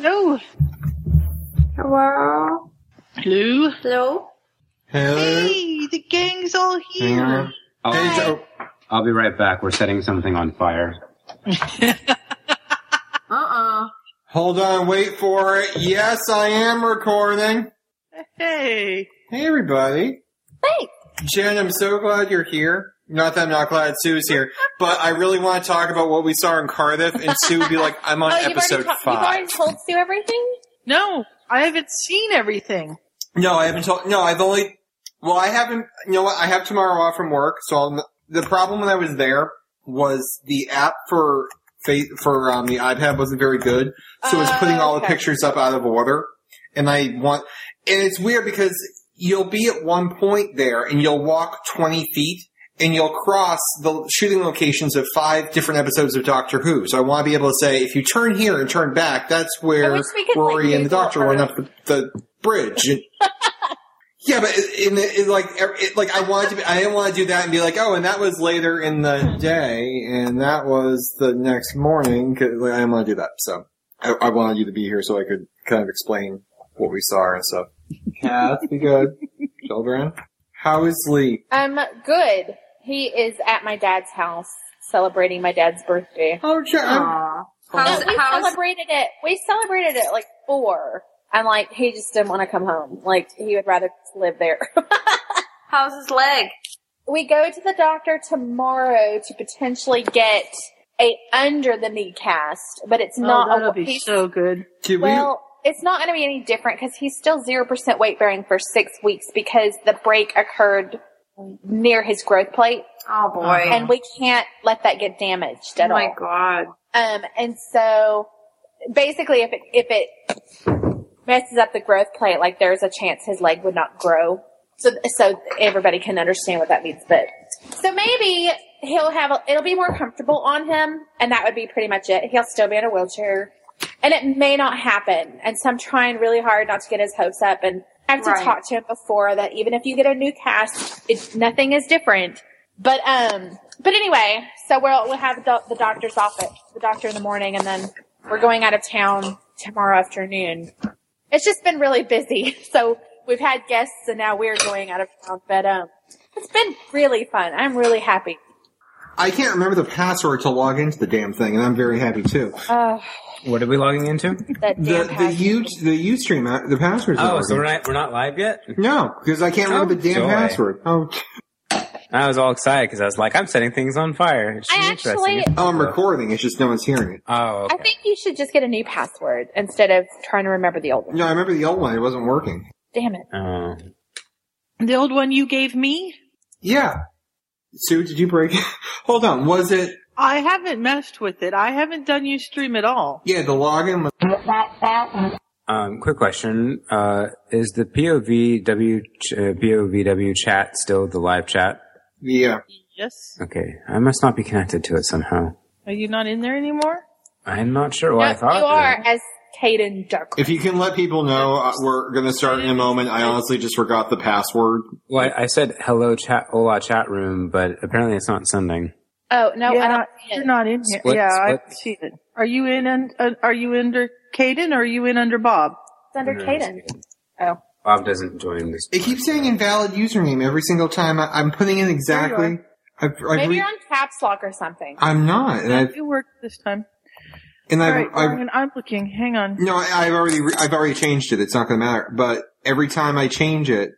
Hello. Hello? Hello. Hello? Hello. Hey, the gang's all here. on. I'll, Hey, Joe. I'll be right back. We're setting something on fire. Uh-uh. Hold on, wait for it. Yes, I am recording. Hey. Hey, everybody. Hey. Jen, I'm so glad you're here. Not that I'm not glad Sue's here, but I really want to talk about what we saw in Cardiff, and Sue would be like, I'm on Oh, you've episode already, ta- you've five. already told Sue everything? No, I haven't seen everything. No, I haven't told. No, I've only. Well, I haven't. You know what? I have tomorrow off from work, so I'll, the problem when I was there was the app for for um, the iPad wasn't very good, so it was putting all the Okay. pictures up out of order. And I want, and it's weird because you'll be at one point there, and you'll walk twenty feet. And you'll cross the shooting locations of five different episodes of Doctor Who. So I want to be able to say, if you turn here and turn back, that's where could, Rory like, and the Doctor went up the, the bridge. Yeah, but in it, it, like, it, like I wanted to, be, I didn't want to do that and be like, oh, and that was later in the day, and that was the next morning. 'cause, like, I didn't want to do that, so I, I wanted you to be here so I could kind of explain what we saw and stuff. Kath, be good. Children, how is Lee? Um, good. He is at my dad's house celebrating my dad's birthday. Oh, Jen. No, How's, we how's, celebrated it. We celebrated it like four. I'm like, he just didn't want to come home. Like, he would rather live there. how's his leg? we go to the doctor tomorrow to potentially get a under the knee cast, but it's Oh, not that'll a be he's- so good. Did we? Well, it's not going to be any different because he's still 0% weight bearing for six weeks because the break occurred near his growth plate Oh boy. and we can't let that get damaged oh my all. god. Um, and so basically if it, if it messes up the growth plate, like there's a chance his leg would not grow. So, so everybody can understand what that means, but so maybe he'll have, a, it'll be more comfortable on him and that would be pretty much it. He'll still be in a wheelchair and it may not happen. And so I'm trying really hard not to get his hopes up and have to Right. talk to him before that even if you get a new cast, nothing is different. But, um, but anyway, so we'll, we'll have the, the doctor's office, the doctor in the morning and then we're going out of town tomorrow afternoon. It's just been really busy. So we've had guests and now we're going out of town, but, um, it's been really fun. I'm really happy. I can't remember the password to log into the damn thing, and I'm very happy too. Oh, What are we logging into? that The damn the password. U the Ustream uh, the password's not Oh, so we're not we're not live yet. No, because I can't remember Oh, the damn oh, joy. password. Oh, I was all excited because I was like, I'm setting things on fire. It I actually, oh, I'm recording. It's just no one's hearing it. Oh, okay. I think you should just get a new password instead of trying to remember the old one. No, I remember the old one. It wasn't working. Damn it. Oh. The old one you gave me? Yeah. Sue, did you break it? Hold on. Was it? I haven't messed with it. I haven't done Ustream at all. Yeah, the login was. Um, quick question: uh, Is the POVW ch- uh, POVW chat still the live chat? Yeah. Yes. Okay, I must not be connected to it somehow. Are you not in there anymore? I'm not sure. Well, No, I thought you are as Caden Duck. If you can let people know, uh, we're going to start in a moment. I honestly just forgot the password. Well, I I said hello chat, hola chat room, but apparently it's not sending. Oh no, yeah, I don't see you're it. not in here. Split- yeah, I split. see it. Are you in? Un, uh, are you under Caden or are you in under Bob? It's under Caden. Oh, Bob doesn't join this. It keeps saying invalid username every single time. I, I'm putting in exactly. I've, I've maybe re- you're on caps lock or something. I'm not, and I've It worked this time. And I've, right, I've Ryan, I'm looking. Hang on. no, I, I've already re- I've already changed it. It's not going to matter. But every time I change it,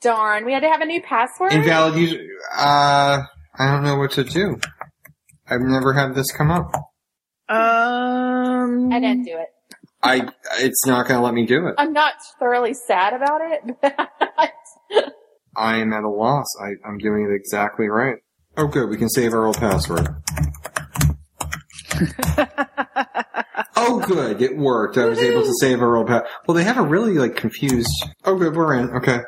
Darn, we had to have a new password. invalid user. Uh, I don't know what to do. I've never had this come up. Um, I didn't do it. I it's not going to let me do it. I'm not thoroughly sad about it. I am at a loss. I, I'm doing it exactly right. Oh, good. We can save our old password. oh, good. It worked. I was able to save our old pa- Well, they have a really like confused. Oh, good. We're in. Okay.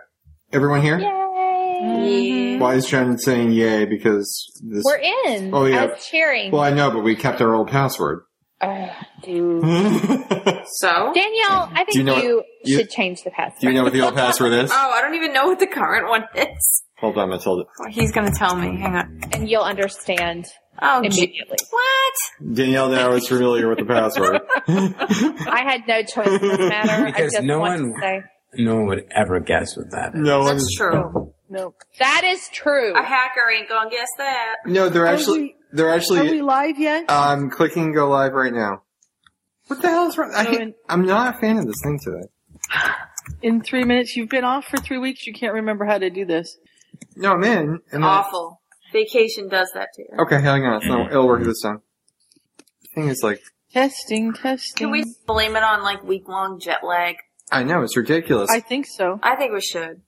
Everyone here? Yay! Why is Jen saying yay? Because this. We're in. Oh, yeah. I was cheering. Well, I know, but we kept our old password. Ugh, dude. So? Danielle, I think Do you know you, what- you- should change the password. Do you know what the old password is? Oh, I don't even know what the current one is. Hold on, Matilda. He's gonna tell me. Hang on. and you'll understand. Oh, gee. immediately. What? Danielle now is familiar with the password. I had no choice in this matter. I Because just no one- to say No one would ever guess what that is. no one. That's true. No. that is true. A hacker ain't gonna guess that. No, they're Are actually we- they're actually. Are we actually. live yet? I'm clicking go live right now. What the hell is wrong? I So hate, in- I'm not a fan of this thing today. In three minutes, you've been off for three weeks. You can't remember how to do this. No, I'm in. Awful. Vacation does that to you. Okay, hang on. No, mm-hmm. it'll work this time. Thing is like, Testing, testing. Can we blame it on like week long jet lag? I know it's ridiculous. I think so. I think we should.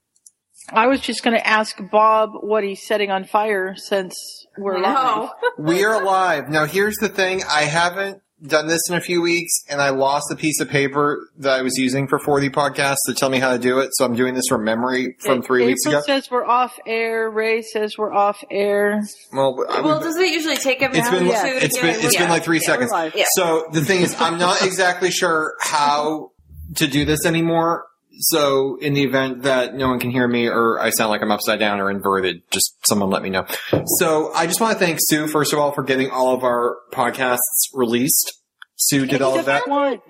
I was just going to ask Bob what he's setting on fire since we're live. We are live. Now here's the thing, I haven't done this in a few weeks and I lost a piece of paper that I was using for 40 podcasts to tell me how to do it, so I'm doing this from memory from three April weeks ago. says we're off air. Ray says we're off air. Well, I Well, would- does it usually take every it's been, two to it's get been, it? it's Yeah. been like three Yeah, seconds. Yeah. So the thing is, I'm not exactly sure how to do this anymore. So in the event that no one can hear me or I sound like I'm upside down or inverted, just someone let me know. So I just want to thank Sue, first of all, for getting all of our podcasts released. Sue did all of that. One.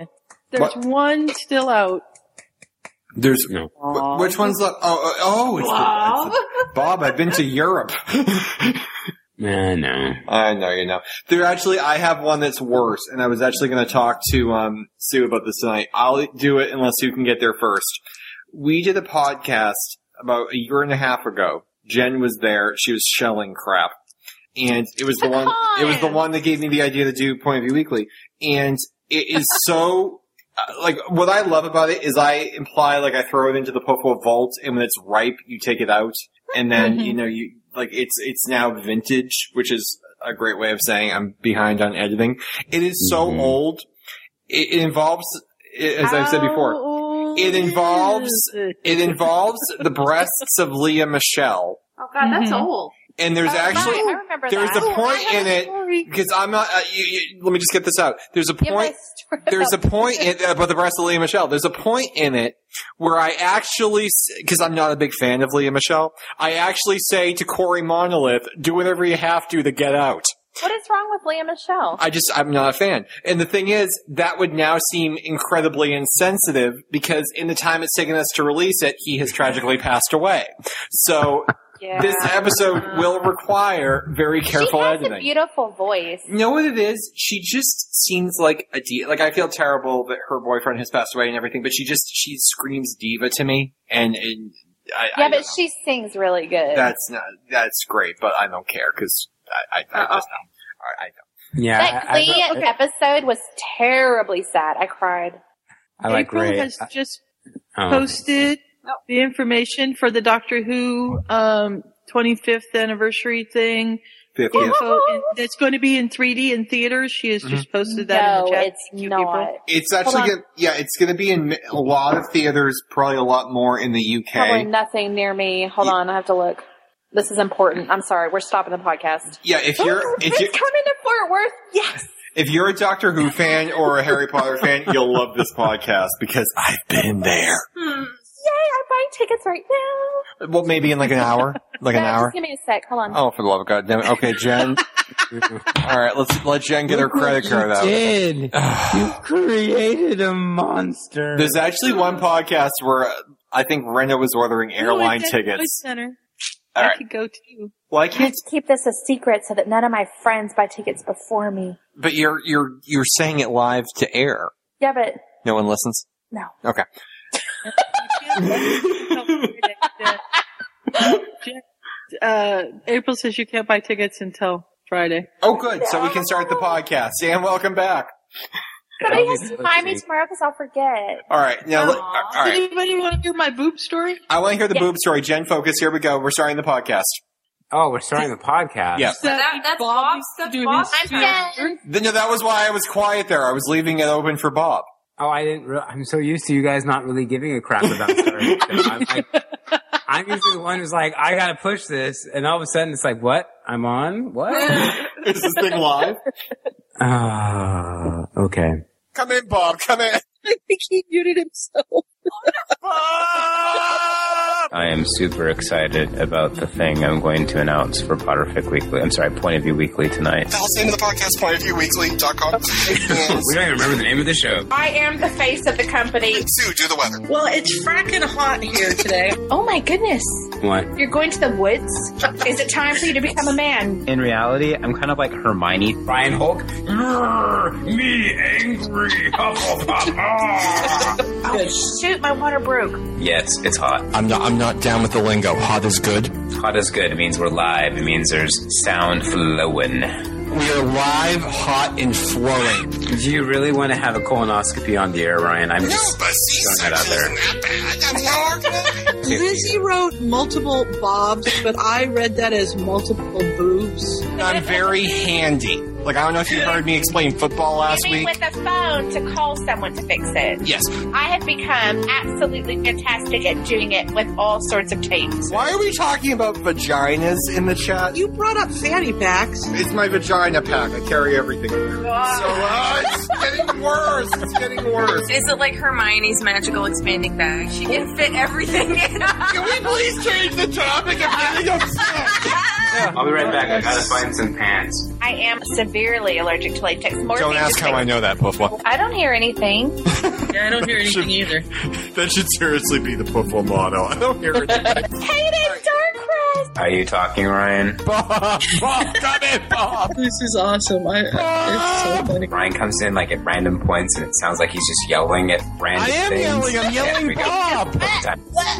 There's What? one still out. There's No. which one's left? Oh, oh, oh it's, the, it's the- Bob. I've been to Europe. Nah, no. I know, you know. There actually, I have one that's worse, and I was actually going to talk to um, Sue about this tonight. I'll do it unless Sue can get there first. We did a podcast about a year and a half ago. Jen was there. She was shelling crap. And it was the one, it was the one that gave me the idea to do Point of View Weekly. And it is so, uh, like, what I love about it is I imply, like, I throw it into the Popo vault, and when it's ripe, you take it out. And then, Mhm. you know, you, like, it's, it's now vintage, which is a great way of saying I'm behind on editing. It is so Mhm. old. It, it involves, as I've said before, it involves- it? it involves the breasts of Lea Michele. Oh god, that's Mhm. old. And there's Oh, actually, remember there's that. a point in it, because I'm not, uh, you, you, let me just get this out. There's a point, there's a point in, about the breast of Lea Michele. There's a point in it where I actually, because I'm not a big fan of Lea Michele, I actually say to Cory Monteith, do whatever you have to to get out. What is wrong with Lea Michele? I just, I'm not a fan. And the thing is, that would now seem incredibly insensitive because in the time it's taken us to release it, he has tragically passed away. So yeah. this episode will require very careful she has editing. a beautiful voice. You know what it is? She just seems like a diva. Like I feel terrible that her boyfriend has passed away and everything, but she just she screams diva to me, and, and I, Yeah, I but know. she sings really good. that's not that's great, but I don't care because I, I, I uh-uh. just don't. I, I don't. Yeah, that I, I, Glee episode was terribly sad. I cried. I like April Ray. has just Oh. posted Nope. The information for the Doctor Who um, 25th anniversary thing. Fiftieth. Info that's going to be in 3D in theaters. She has just posted that in the chat. it's Thank not. April. It's actually gonna, yeah, it's going to be in a lot of theaters, probably a lot more in the UK. Probably nothing near me. Hold Yeah. on, I have to look. This is important. I'm sorry. We're stopping the podcast. Yeah, if you're if you're coming to Fort Worth. Yes. if you're a Doctor Who fan or a Harry Potter fan, you'll love this podcast because I've been there. Yay! I'm buying tickets right now. Well, maybe in like an hour, like an hour. Just give me a sec. Hold on. Oh, for the love of God, damn it! Okay, Jen. All right, let's let Jen get her Look what credit card you out. Did you created a monster? There's actually one podcast where uh, I think Rena was ordering airline No, it's at Lloyd tickets. Center. All I right. could go too. Well, I I have can't. to keep this a secret so that none of my friends buy tickets before me. But you're you're you're saying it live to air. Yeah, but No one listens. no. Okay. uh, April says you can't buy tickets until Friday. Oh, good. So we can start the podcast. And welcome back. Somebody I'll has to remind me tomorrow because I'll forget. All right. Now, let- all Does right. anybody want to hear my boob story? I want to hear the Yeah. boob story. Jen, focus. Here we go. We're starting the podcast. oh, we're starting the podcast. Yeah. That- that's Bob's- needs to that's do Bob's his I'm story. Jen. No, that was why I was quiet there. I was leaving it open for Bob. Oh, I didn't. Re- I'm so used to you guys not really giving a crap about stories. I'm, like, I'm usually the one who's like, I gotta push this, and all of a sudden it's like, what? I'm on? What? Is this thing live? Ah, okay. Come in, Bob. Come in. I think he muted himself. Bob! Oh am super excited about the thing I'm going to announce for Potterfic Weekly. I'm sorry, Point of View Weekly tonight. I'll send to the podcast point of view weekly.com. And We don't even remember the name of the show. I am the face of the company. Sue, do the weather. Well, it's fracking hot here today. Oh my goodness. What? You're going to the woods? Is it time for you to become a man? In reality, I'm kind of like Hermione. Brian Hulk? me angry. Oh, shoot, my water broke. yes, it's hot. I'm not. I'm not down with the lingo. Hot is good. Hot is good. It means we're live. It means there's sound flowing. We are live, hot, and flowing. Do you really want to have a colonoscopy on the air, Ryan? I'm just but throwing that out there. that bad. I mean, how hard can it be? Lizzie wrote multiple bobs, but I read that as multiple boobs. I'm very handy. Like I don't know if you heard me explain football last You mean week. with a phone to call someone to fix it? Yes. I have become absolutely fantastic at doing it with all sorts of tapes. Why are we talking about vaginas in the chat? You brought up fanny packs. It's my vagina pack. I carry everything in there. So uh, it's getting worse. It's getting worse. Is it like Hermione's magical expanding bag? She can fit everything in. Can we please change the topic? I'm getting upset. I'll be right back. I gotta find some pants. I am severely allergic to latex. Morphine Don't ask how I know that, Puffwa. I don't hear anything. Yeah, I don't hear anything either. That should seriously be the Puffwa motto. I don't hear it. Hayden Darkcrest! Are you talking, Ryan? Bob, Bob, come in, Bob. This is awesome. I, it's so funny. Ryan comes in like at random points, and it sounds like he's just yelling at random I am things. yelling. I'm yelling, we Bob.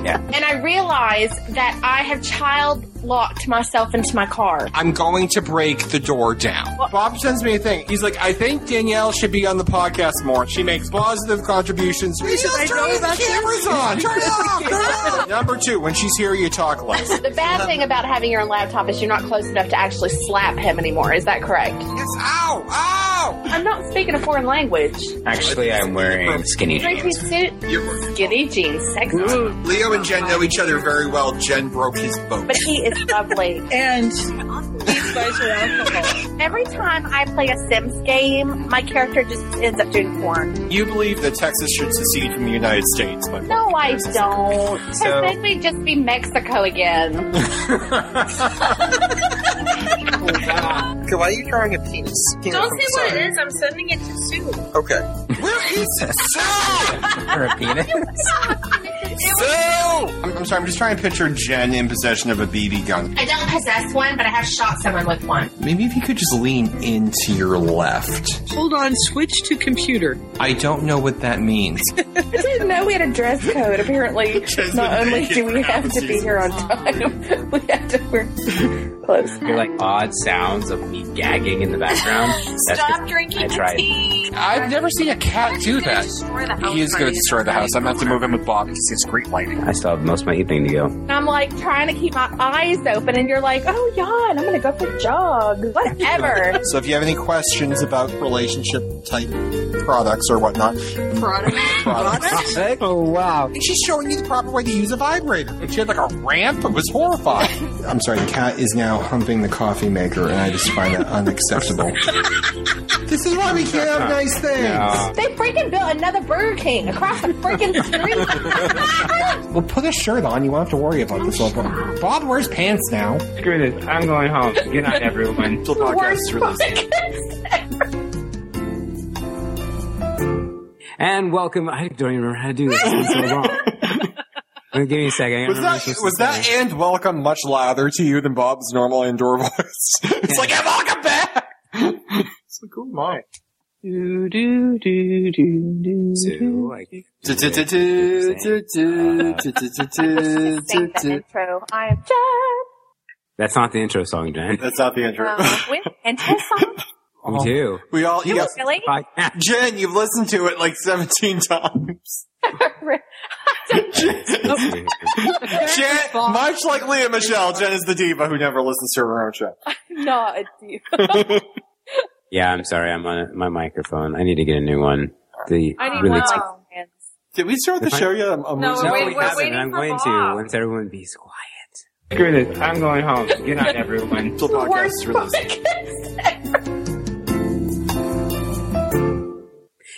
Yeah. And I realize that I have child locked myself into my car. I'm going to break the door down. Bob sends me a thing. He's like, I think Danielle should be on the podcast more. She makes positive contributions. He says, I turn know the cameras on. Turn it off. Turn it off. Number two, when she's here, you talk less. The bad thing about having your own laptop is you're not close enough to actually slap him anymore. Is that correct? Yes, ow, ow. I'm not speaking a foreign language. Actually, I'm wearing skinny jeans. skinny jeans, sexy. Leo and Jen know each other very well. Jen broke his boat. But he is lovely. And these guys are alcohol. Every time I play a Sims game, my character just ends up doing porn. You believe that Texas should secede from the United States? My No, I don't. Because So- then we'd just be Mexico again. Okay, why are you drawing a penis? Don't say what it is. I'm sending it to Sue. Okay. Where is this? Sue! Or a penis? Sue! I'm, I'm sorry, I'm just trying to picture Jen in possession of a BB gun. I don't possess one, but I have shot someone with one. Maybe if you could just lean into your left. Hold on, switch to computer. I don't know what that means. I didn't know we had a dress code. Apparently, Just not the only naked do we have to be here on time, we have to wear clothes. You're like odd sounds of me gagging in the background. That's Stop 'cause drinking I the tried. tea. I've never seen a cat do that. Destroy He is going to destroy the house. I'm going to have to move him with Bob because it's great lighting. I still have most of my evening to go. And I'm like trying to keep my eyes open, and you're like, "Oh, yawn! I'm gonna go for a jog." Whatever. So if you have any questions about relationship type products or whatnot, Product. products. Oh wow! And she's showing you the proper way to use a vibrator. And She had like a ramp. It was horrifying. I'm sorry, the cat is now humping the coffee maker, and I just find that unacceptable. this is why we can't have nice things. No. they freaking built another Burger King across the freaking street. Well, put a shirt on. You won't have to worry about this. Bob, Bob wears pants now. Screw this. I'm going home. Good night, everyone. Until podcast is released. And welcome. I don't even remember how to do this. It's so long. Give me a second. Was that was that say. and welcome much louder to you than Bob's normal indoor voice? it's like, and welcome back. It's like, oh my. Do, do, do, do, do, So, do. like, Sing the intro. I am Jen. that's not the intro song, Jen. That's not the intro. Uh, with intro song. Me too. we all, you Really? Podcast. Jen, you've listened to it like 17 times. Jen, much like Lea Michele, Jen is the diva who never listens to her own show. Not a deal. Yeah, I'm sorry. I'm on a, my microphone. I need to get a new one. The I need really one t- like hands. Did we start the show yet? I'm, I'm No, losing- no, we we're haven't. waiting I'm for going to once everyone be quiet. Screw this. I'm going home. Good night, everyone. Until the podcast is released.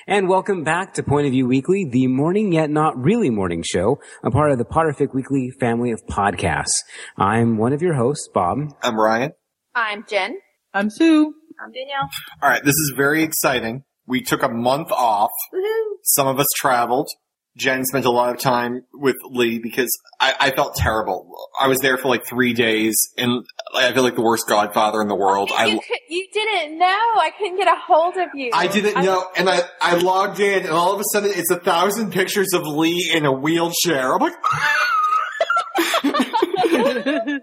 And welcome back to Point of View Weekly, the morning yet not really morning show, a part of the Potterfic Weekly family of podcasts. I'm one of your hosts, Bob. I'm Ryan. I'm Jen. I'm Sue. I'm Danielle. All right, this is very exciting. We took a month off. Some of us traveled. Jen spent a lot of time with Lee because I, I felt terrible. I was there for like three days, and I feel like the worst godfather in the world. you, I could, you didn't know. I couldn't get a hold of you. I didn't know, and I I logged in, and all of a sudden it's a thousand pictures of Lee in a wheelchair. I'm like,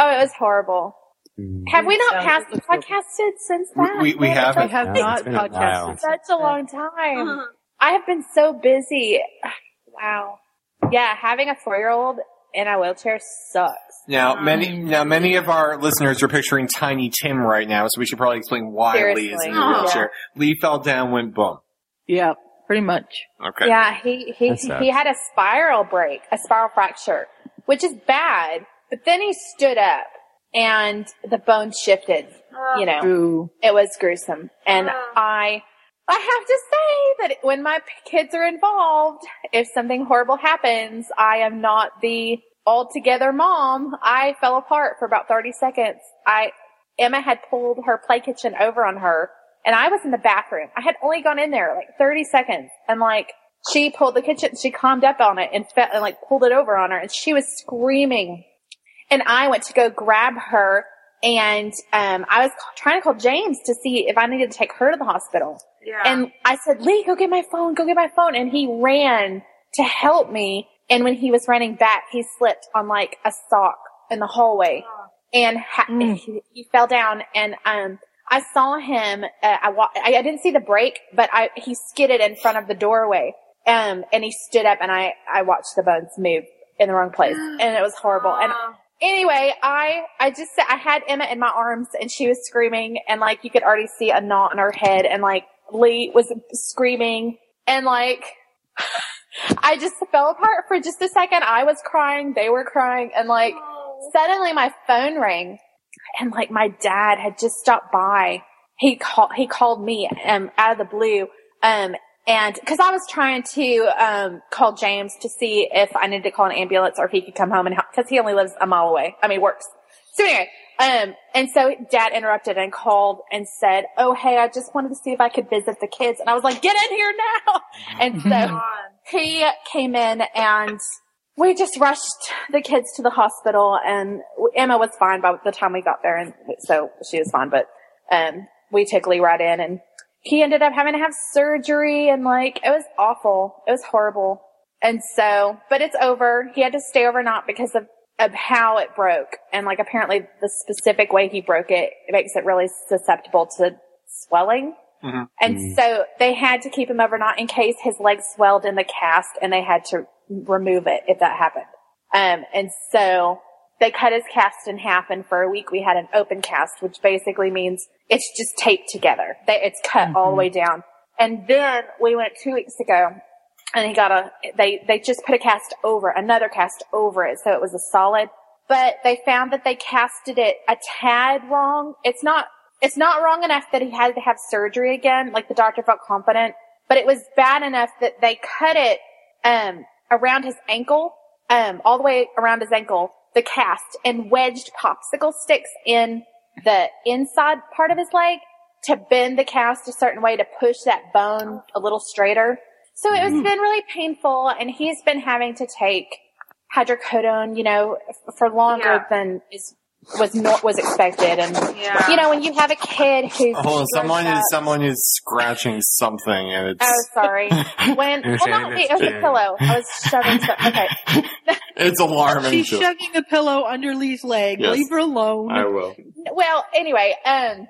Oh, it was horrible. Mm-hmm. Have we not Sounds past like- podcasted since We- that? we- we Man, have. it's we have Yeah, not it's a podcasted. Such a long time. Uh-huh. I have been so busy. Wow. Yeah, having a four-year-old in a wheelchair sucks. now uh-huh. many now many of our listeners are picturing Tiny Tim right now, so we should probably explain why Lee is in a Seriously. wheelchair. Oh, Lee fell down, went boom. Yeah, pretty much. Okay. Yeah, he he he had a spiral break, a spiral fracture, which is bad. But then he stood up and the bone shifted. You know, Ooh. it was gruesome. And oh. I I have to say that when my kids are involved, if something horrible happens, I am not the altogether mom. I fell apart for about 30 seconds. I Emma had pulled her play kitchen over on her and I was in the bathroom. I had only gone in there like 30 seconds and like she pulled the kitchen, she calmed up on it and, fe- and like pulled it over on her and she was screaming and I went to go grab her and um, I was ca- trying to call James to see if I needed to take her to the hospital. Yeah. And I said, Lee, go get my phone, go get my phone. And he ran to help me. And when he was running back, he slipped on like a sock in the hallway and ha- Mm. he, he fell down. And um, I saw him. Uh, I, wa- I I didn't see the break, but I he skidded in front of the doorway. Um, and he stood up, and I I watched the bones move in the wrong place, and it was horrible. And anyway, I I just I had Emma in my arms and she was screaming and like you could already see a knot in her head and like Lee was screaming and like I just fell apart for just a second. I was crying, they were crying and like suddenly my phone rang and like my dad had just stopped by. He called he called me um out of the blue um and because I was trying to um, call James to see if I needed to call an ambulance or if he could come home and help, because he only lives a mile away. I mean, works. So anyway, um, and so Dad interrupted and called and said, "Oh, hey, I just wanted to see if I could visit the kids." And I was like, "Get in here now!" And so he came in and we just rushed the kids to the hospital. And Emma was fine by the time we got there, and so she was fine. But um, we took Lee right in and he ended up having to have surgery and like it was awful. It was horrible. And so, but it's over. He had to stay overnight because of, of how it broke. And like apparently the specific way he broke it, it makes it really susceptible to swelling. Mhm. And so they had to keep him overnight in case his leg swelled in the cast and they had to remove it if that happened. Um, and so they cut his cast in half and for a week we had an open cast, which basically means it's just taped together. It's cut all the way down. And then we went two weeks ago and he got a, they, they just put a cast over, another cast over it. So it was a solid, but they found that they casted it a tad wrong. It's not, it's not wrong enough that he had to have surgery again. Like the doctor felt confident, but it was bad enough that they cut it, um, around his ankle, um, all the way around his ankle, the cast and wedged popsicle sticks in the inside part of his leg to bend the cast a certain way to push that bone a little straighter. So it has mm. been really painful and he's been having to take hydrocodone, you know, f- for longer Yeah. than is was not was expected. And Yeah. you know, when you have a kid who's Oh, hold on. Someone is someone is scratching something, and it's Oh, sorry. When You're hold saying it was a pillow. I was shoving. stuff okay, it's alarming. She's to- shoving a pillow under Lee's leg. Yes. Leave her alone. I will. well, anyway, um,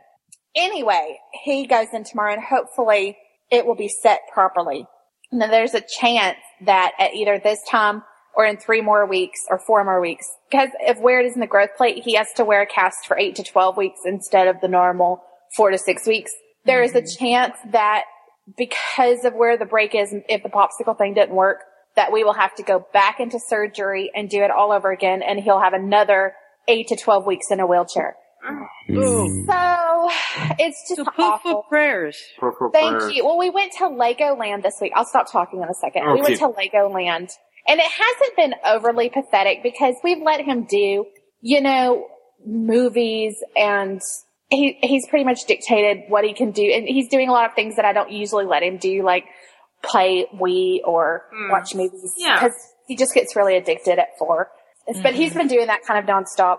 anyway, he goes in tomorrow and hopefully it will be set properly. And then there's a chance that at either this time or in three more weeks or four more weeks, because if where it is in the growth plate, he has to wear a cast for eight to 12 weeks instead of the normal four to six weeks. There is a chance that because of where the break is, if the popsicle thing didn't work, that we will have to go back into surgery and do it all over again and he'll have another eight to 12 weeks in a wheelchair. Mm. So it's just So poop awful. for prayers. Thank you. Well, we went to Legoland this week. I'll stop talking in a second. We went to Legoland, and it hasn't been overly pathetic because we've let him do, you know, movies, and he he's pretty much dictated what he can do, and he's doing a lot of things that I don't usually let him do, like play Wii or Hmm. watch movies, Yeah. because he just gets really addicted at 4 But he's been doing that kind of nonstop.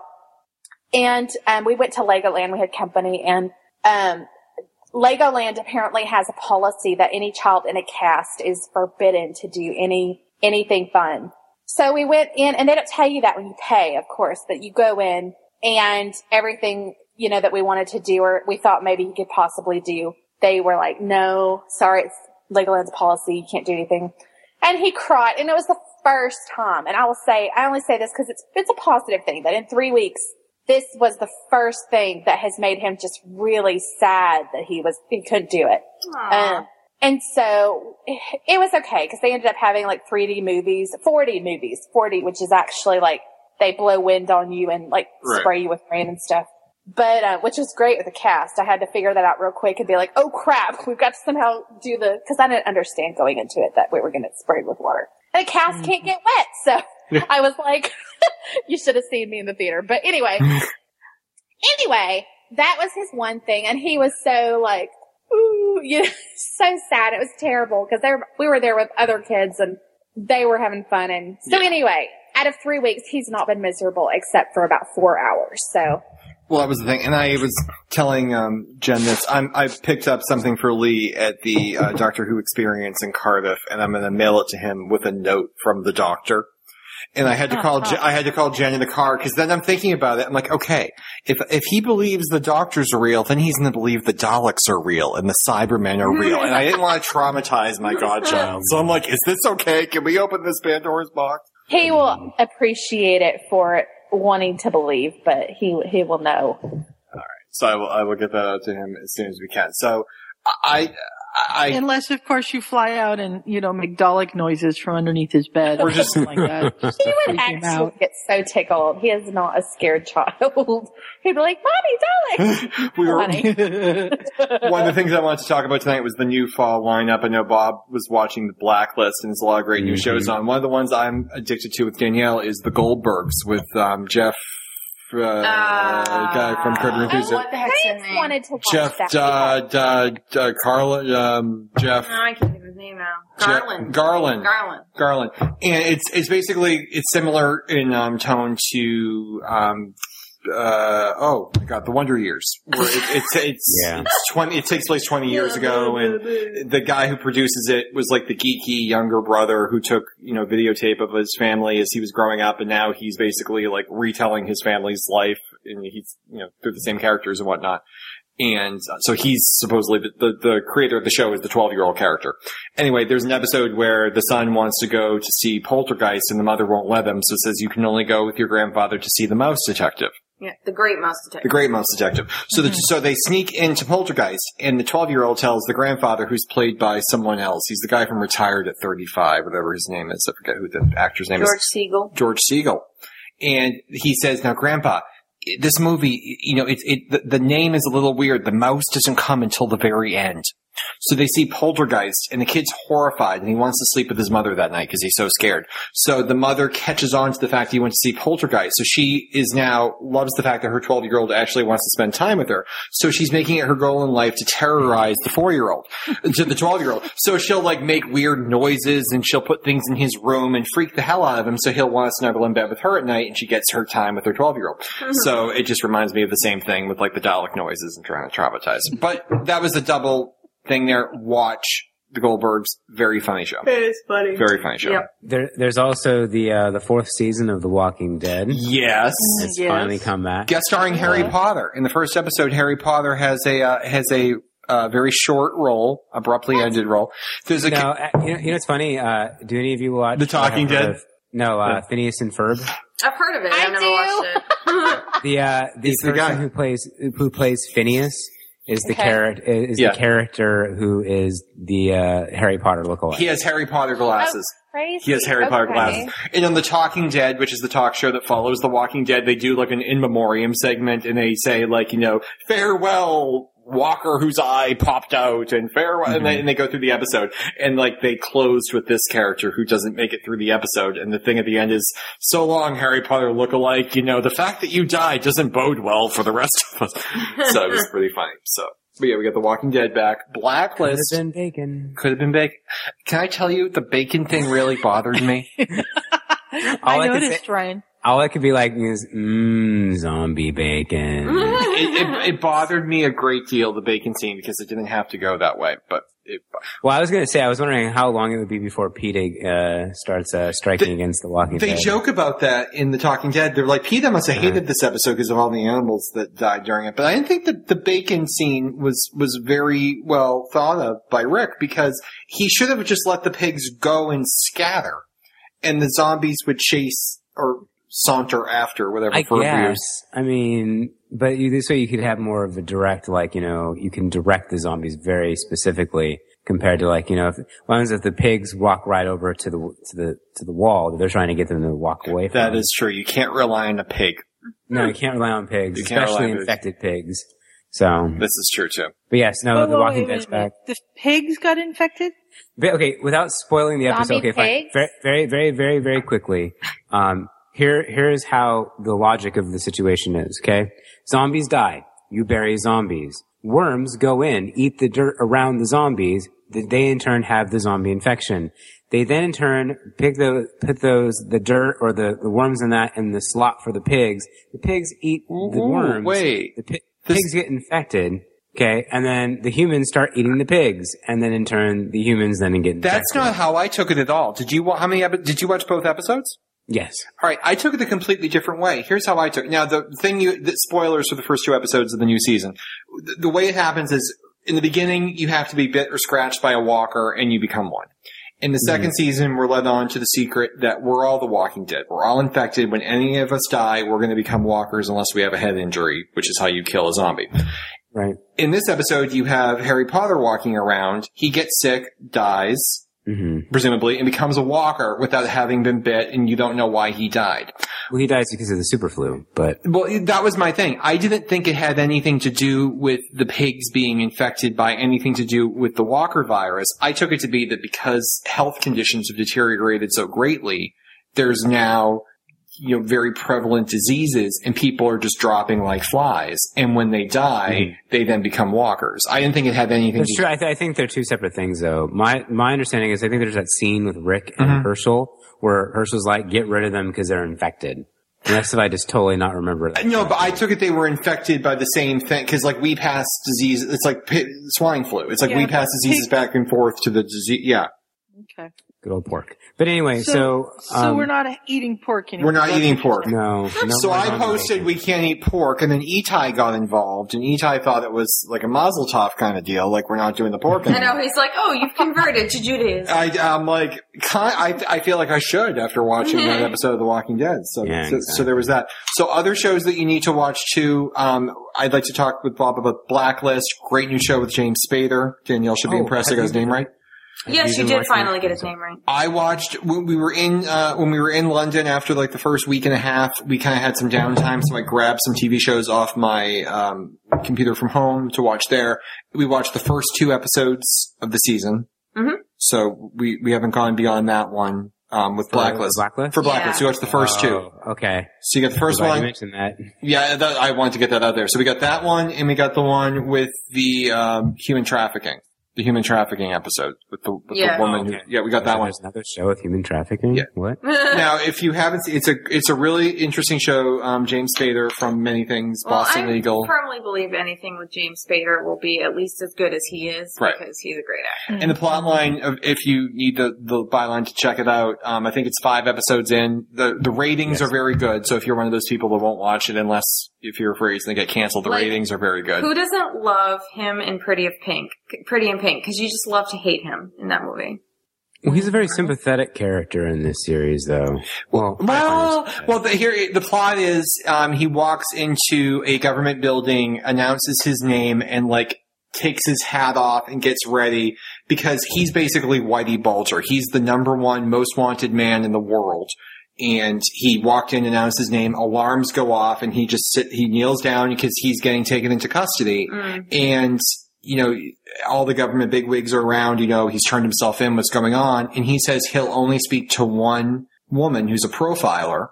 And um, we went to Legoland. We had company, and um, Legoland apparently has a policy that any child in a cast is forbidden to do any anything fun. So we went in, and they don't tell you that when you pay, of course, that you go in and everything you know that we wanted to do or we thought maybe you could possibly do, they were like, "No, sorry, it's Legoland's policy. You can't do anything." And he cried, and it was the first time. And I will say, I only say this because it's it's a positive thing that in three weeks this was the first thing that has made him just really sad that he was he couldn't do it. Um, and so it was okay because they ended up having like 3D movies, 4D movies, 4D, which is actually like they blow wind on you and like Right. spray you with rain and stuff. But uh, which was great with the cast. I had to figure that out real quick and be like, "Oh crap, we've got to somehow do the." Because I didn't understand going into it that we were going to spray with water. And the cast can't get wet, so I was like, "You should have seen me in the theater." But anyway, anyway, that was his one thing, and he was so like, you know, so sad. It was terrible because we were there with other kids and they were having fun. And so anyway, out of three weeks, he's not been miserable except for about four hours. So Well, that was the thing, and I was telling um, Jen this. I'm, I picked up something for Lee at the uh, Doctor Who experience in Cardiff, and I'm going to mail it to him with a note from the doctor. And I had to call. I had to call Jen in the car because then I'm thinking about it. I'm like, okay, if if he believes the doctors are real, then he's going to believe the Daleks are real and the Cybermen are real. And I didn't want to traumatize my godchild, so I'm like, is this okay? Can we open this Pandora's box? he will appreciate it for wanting to believe, but he he will know. All right, so I will. I will get that out to him as soon as we can. So I. I, Unless, of course, you fly out and, you know, make Dalek noises from underneath his bed or Or just- something like that. Just He would actually get so tickled. He is not a scared child. He'd be like, "Mommy, Dalek." we were, One of the things I wanted to talk about tonight was the new fall lineup. I know Bob was watching the Blacklist, and there's a lot of great new Mhm. shows on. One of the ones I'm addicted to with Danielle is the Goldbergs with um, Jeff, uh, guy from Curb Your Oh, Enthusiasm. what the heck's his name? wanted to watch Jeff, that. uh, uh, uh, Carla, um, Jeff, No, I can't think of his name now. Je- Garlin. Garlin. Garlin. Garlin, and it's it's basically it's similar in um, tone to um, uh, oh my god, the Wonder Years, where it, it's it's, Yeah. it's twenty. It takes place twenty years ago, and the guy who produces it was like the geeky younger brother who took you know videotape of his family as he was growing up, and now he's basically like retelling his family's life, and he's you know through the same characters and whatnot. And so he's supposedly the, the, the creator of the show is the 12 year old character. Anyway, there's an episode where the son wants to go to see Poltergeist and the mother won't let him, so says you can only go with your grandfather to see the mouse detective. Yeah, the Great Mouse Detective. The great mouse detective. So the, mm-hmm. so they sneak into Poltergeist, and the 12 year old tells the grandfather, who's played by someone else. He's the guy from Retired at 35, whatever his name is. I forget who the actor's name is. George is. Segal. George Segal. And he says, now grandpa, this movie, you know, it's, it, the, the name is a little weird. The mouse doesn't come until the very end. So they see Poltergeist and the kid's horrified and he wants to sleep with his mother that night because he's so scared. So the mother catches on to the fact that he went to see Poltergeist. So she is now loves the fact that her 12 year old actually wants to spend time with her. So she's making it her goal in life to terrorize the four year old, to the 12 year old. So she'll like make weird noises and she'll put things in his room and freak the hell out of him. So he'll want to snuggle in bed with her at night and she gets her time with her 12 year old. Mm-hmm. So it just reminds me of the same thing with like the Dalek noises and trying to traumatize. But that was a double thing there. Watch the Goldbergs. Very funny show. It's funny. Very funny show. Yep. There, there's also the uh, the fourth season of The Walking Dead. Yes. It's Yes. finally come back. Guest starring Harry Potter. In the first episode, Harry Potter has a uh, has a uh, very short role, abruptly ended role. There's a No, uh, you know, you know it's funny. Uh, do any of you watch The Talking Dead? of- no, uh, Phineas and Ferb. I've heard of it. I I've never do. watched it. The uh, the He's the person guy. who plays who plays Phineas is the Okay. character is Yeah. the character who is the uh, Harry Potter lookalike. He has Harry Potter glasses. Crazy. He has Harry Potter glasses. And on The Talking Dead, which is the talk show that follows The Walking Dead, they do like an in memoriam segment and they say like, you know, farewell Walker whose eye popped out and farewell, and, they, mm-hmm. and they go through the episode and like they closed with this character who doesn't make it through the episode. And the thing at the end is, so long Harry Potter look alike, you know, the fact that you died doesn't bode well for the rest of us. so it was pretty funny. So, but yeah, we got The Walking Dead back. Blacklist. Could have been bacon. Could have been bacon. Can I tell you, the bacon thing really bothered me. I I could noticed, Ryan. All I could be like is mmm zombie bacon. it, it, it bothered me a great deal, the bacon scene, because it didn't have to go that way. But it, well, I was gonna say I was wondering how long it would be before PETA uh, starts uh, striking They- against the Walking they Dead. They joke about that in The Talking Dead. They're like, PETA must have Uh-huh. hated this episode because of all the animals that died during it. But I didn't think that the bacon scene was, was very well thought of by Rick because he should have just let the pigs go and scatter. And the zombies would chase or saunter after, whatever I verb we guess. I mean, but you, this way you could have more of a direct, like, you know, you can direct the zombies very specifically compared to like, you know, if, what happens if the pigs walk right over to the, to the, to the wall that they're trying to get them to walk away from? That is true. You can't rely on a pig. No, you can't rely on pigs, You especially on pigs. infected pigs. So, This is true too. but yes, no, Whoa, the Walking wait, Dead's wait, wait. back. The pigs got infected? But, okay, without spoiling the episode, Zombie okay, fine. pigs? Very, very, very, very, very quickly. Um, here, here's how the logic of the situation is, okay? Zombies die. You bury zombies. Worms go in, eat the dirt around the zombies. They in turn have the zombie infection. They then in turn pick the, put those, the dirt or the, the worms in that in the slot for the pigs. The pigs eat the worms. wait. The pi- This- pigs get infected. Okay, and then the humans start eating the pigs, and then in turn the humans then get infected. That's not how I took it at all. Did you? How many? Did you watch both episodes? Yes. All right, I took it a completely different way. Here's how I took it. Now, the thing you, the spoilers for the first two episodes of the new season. The, the way it happens is, in the beginning, you have to be bit or scratched by a walker and you become one. In the 2nd mm-hmm. season, we're led on to the secret that we're all the walking dead. We're all infected. When any of us die, we're going to become walkers unless we have a head injury, which is how you kill a zombie. Right. In this episode, you have Harry Potter walking around. He gets sick, dies, hmm presumably, and becomes a walker without having been bit, and you don't know why he died. Well, he dies because of the super flu, but Well, that was my thing. I didn't think it had anything to do with the pigs being infected by anything to do with the Walker virus. I took it to be that because health conditions have deteriorated so greatly, there's now, you know, very prevalent diseases and people are just dropping like flies. And when they die, they then become walkers. I didn't think it had anything that's to true. I, th- I think they're two separate things, though. My my understanding is I think there's that scene with Rick and Mhm. Hershel where Hershel's like, "Get rid of them because they're infected." And that's if I just totally not remember that. No, but I took it they were infected by the same thing because, like, we pass disease. It's like pi- swine flu. It's like Yeah, we pass diseases pig- back and forth to the disease. Yeah, Okay. Good old pork. But anyway, so So, so um, we're not eating pork anymore. we're not That's eating pork. no. no So I posted we can't eat pork, and then Etai got involved, and Etai thought it was like a Mazel Tov kind of deal, like we're not doing the pork anymore. I know, he's like, oh, you've converted to Judaism. I, I'm like, I, I feel like I should after watching that episode of The Walking Dead. So, Yeah, so, so there was that. So other shows that you need to watch too. Um, I'd like to talk with Bob about Blacklist. Great new show with James Spader. Danielle should be Oh, impressed I got his name right. Yes, you did watching finally get his name right. I watched when we were in uh, when we were in London after like the first week and a half. We kind of had some downtime, so I grabbed some TV shows off my um, computer from home to watch there. We watched the first two episodes of the season, Mhm. so we we haven't gone beyond that one um, with For Blacklist. Blacklist? For Blacklist, Yeah. we watched the first two. Oh, Okay. So you got the first Glad you one. mentioned that. Yeah, that, I wanted to get that out there. So we got that one, and we got the one with the um, human trafficking, the human trafficking episode with the, with Yeah. the woman. Oh, who, yeah, we got that one. There's another show with human trafficking. Yeah. What? now, if you haven't seen, it's a it's a really interesting show. Um, James Spader from many things, well, Boston I Legal, I firmly believe anything with James Spader will be at least as good as he is Right. because he's a great actor. and the plot line. Of, if you need the the byline to check it out, um, I think it's five episodes in. the The ratings Yes. are very good. So if you're one of those people that won't watch it unless if you're afraid it's going to get canceled, the Like, ratings are very good. Who doesn't love him in Pretty of Pink? Pretty in Pink because you just love to hate him in that movie. Well, he's a very sympathetic character in this series, though. Well, Well, well, the, here the plot is um, he walks into a government building, announces his name, and like takes his hat off and gets ready because he's basically Whitey Bulger. He's the number one most wanted man in the world. And he walked in, announced his name, alarms go off, and he just sit, he kneels down because he's getting taken into custody. Mm. And, you know, all the government bigwigs are around, you know, he's turned himself in, what's going on. And he says he'll only speak to one woman who's a profiler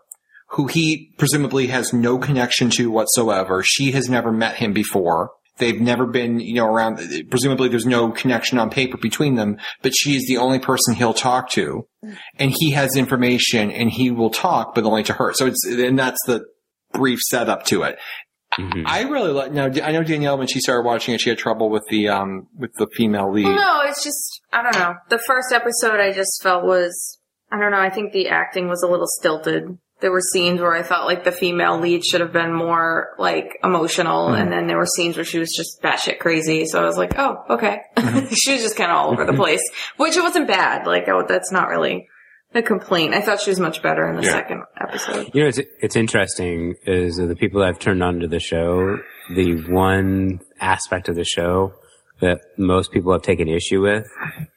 who he presumably has no connection to whatsoever. She has never met him before. They've never been, you know, around, presumably there's no connection on paper between them, but she is the only person he'll talk to. And he has information and he will talk, but only to her. So it's, and that's the brief setup to it. Mhm. I really like, now, I know Danielle, when she started watching it, she had trouble with the, um, with the female lead. Well, no, it's just I don't know. The first episode I just felt was I don't know. I think the acting was a little stilted. There were scenes where I felt like the female lead should have been more like emotional, and mm-hmm. then there were scenes where she was just batshit crazy. So I was like, oh, okay. Mm-hmm. she was just kind of all over the mm-hmm. place, which it wasn't bad. Like, oh, that's not really a complaint. I thought she was much better in the Yeah. second episode. You know, it's, it's interesting is the people that have turned on to the show, the one aspect of the show that most people have taken issue with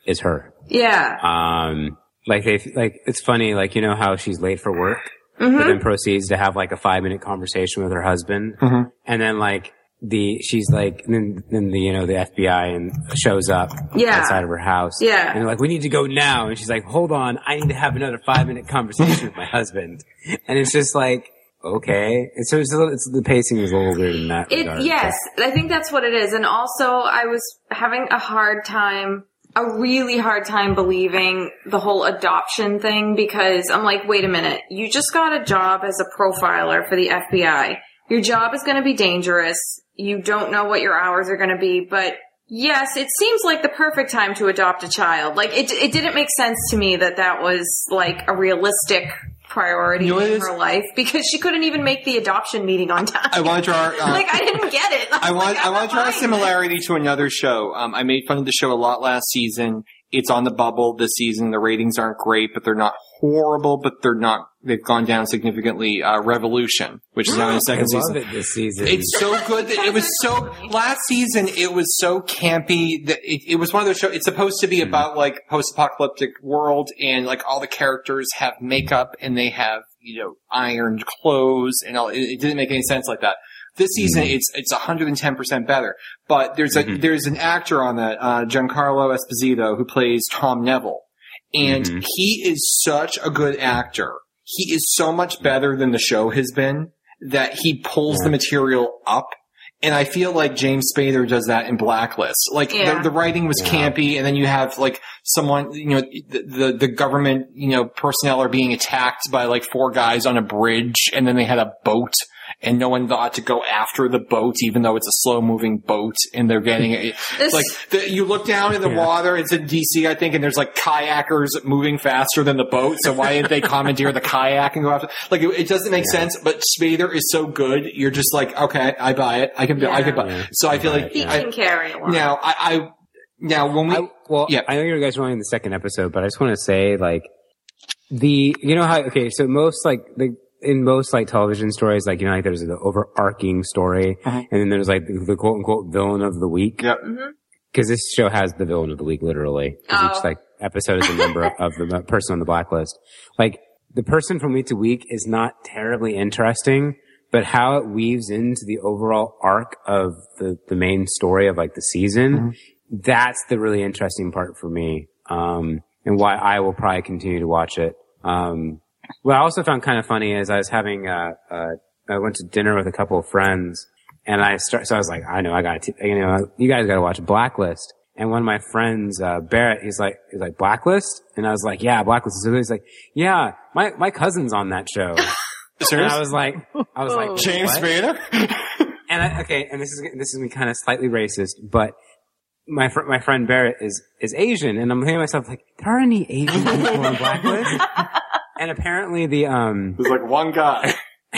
is her. Yeah. Um, like they, like, it's funny, like, you know how she's late for work, Mm-hmm. but then proceeds to have like a five minute conversation with her husband. Mhm. And then like, the, she's like, then, then the, you know, the FBI and shows up Yeah. outside of her house. Yeah. And they're like, we need to go now. And she's like, hold on. I need to have another five minute conversation with my husband. And it's just like, okay. And so it's, a little, it's the pacing is a little weird in that It, regard. yes, I think that's what it is. And also, I was having a hard time, a really hard time believing the whole adoption thing because I'm like, wait a minute, you just got a job as a profiler for the FBI. Your job is going to be dangerous. You don't know what your hours are going to be, but yes, it seems like the perfect time to adopt a child. Like, it, it didn't make sense to me that that was like a realistic priority You know in her life because she couldn't even make the adoption meeting on time. I want to draw, uh, like I didn't get it. I want Like, I I'm want to draw a similarity to another show. Um, I made fun of the show a lot last season. It's on the bubble this season. The ratings aren't great, but they're not horrible. But they're not. They've gone down significantly. Uh, Revolution, which is now in the I second love season. it this season. It's so good that it was so last season. It was so campy that it, it was one of those shows. It's supposed to be about like post-apocalyptic world and like all the characters have makeup and they have you know ironed clothes and all. It, it didn't make any sense like that. This season, it's it's 110 percent better. But there's a there's an actor on that, uh, Giancarlo Esposito, who plays Tom Neville, and Mhm. he is such a good actor. He is so much better than the show has been that he pulls the material up. And I feel like James Spader does that in Blacklist. Like Yeah. the, the writing was Yeah. campy, and then you have like someone, you know, the, the the government, you know, personnel are being attacked by like four guys on a bridge, and then they had a boat, and no one thought to go after the boat, even though it's a slow moving boat, and they're getting it. This- like the, you look down in the Yeah. water. It's in DC, I think, and there's like kayakers moving faster than the boat. So why didn't they commandeer the kayak and go after? Like it, it doesn't make sense. But Spader is so good. You're just like, okay, I buy it. I can, I can buy. Yeah. So I feel like He I, can carry a lot. now I, I now when we I, well, Yeah. I know you guys are only in the second episode, but I just want to say, like, the, you know how, okay, so most, like, the, in most, like, television stories, like, you know, like, there's the overarching story, Mhm. and then there's, like, the, the quote unquote villain of the week. Yep. Cause this show has the villain of the week, literally. 'Cause Oh. each, like, episode is a member of the person on the blacklist. Like, the person from week to week is not terribly interesting, but how it weaves into the overall arc of the, the main story of, like, the season, that's the really interesting part for me. Um, and why I will probably continue to watch it. Um, what I also found kind of funny is I was having, uh, uh, I went to dinner with a couple of friends and I start, so I was like, I know, I got to, you know, you guys got to watch Blacklist. And one of my friends, uh, Barrett, he's like, he's like, Blacklist? And I was like, yeah, Blacklist is good. He's like, yeah, my, my cousin's on that show. and I was like, I was like, James? Spader. And I, okay, and this is this is me kind of slightly racist, but my fr- my friend Barrett is is Asian, and I'm thinking to myself like, there are any Asian people on Blacklist? and apparently the um There's like one guy.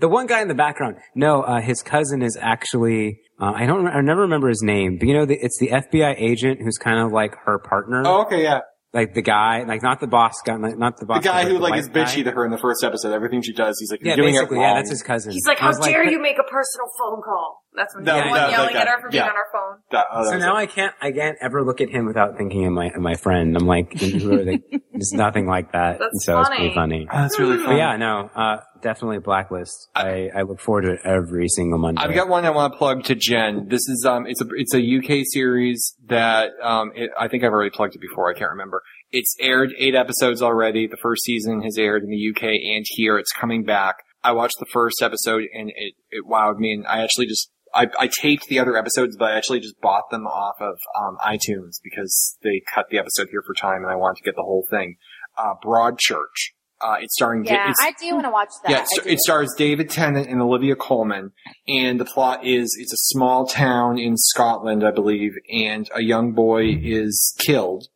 the one guy in the background, no, uh, his cousin is actually uh, I don't I never remember his name, but you know the, it's the FBI agent who's kind of like her partner. Oh, okay, yeah. like the guy, like not the boss guy, like, not the boss. The guy but who the like is bitchy guy. to her in the first episode. Everything she does, he's like, Yeah, "You're doing it basically, wrong." yeah, that's his cousin. He's like, how dare like, you make a personal phone call? That's when That- he's the one that- yelling that at guy. her for being Yeah. on our phone. That- oh, So now it. I can't, I can't ever look at him without thinking of my of my friend. I'm like, who? There's nothing like that. That's so it's pretty funny. funny. Oh, that's really But yeah, no, uh, definitely blacklist. I, I look forward to it every single Monday. I've got one I want to plug to Jen. This is um, it's a it's a UK series that um, it, I think I've already plugged it before. I can't remember. It's aired eight episodes already. The first season has aired in the UK and here. It's coming back. I watched the first episode and it it wowed me. And I actually just I, I taped the other episodes, but I actually just bought them off of um, iTunes because they cut the episode here for time, and I wanted to get the whole thing. Uh, Broadchurch. Uh, it's starring. Yeah, it's, I do want to watch that. yeah, it stars David Tennant and Olivia Colman, and the plot is it's a small town in Scotland, I believe, and a young boy is killed,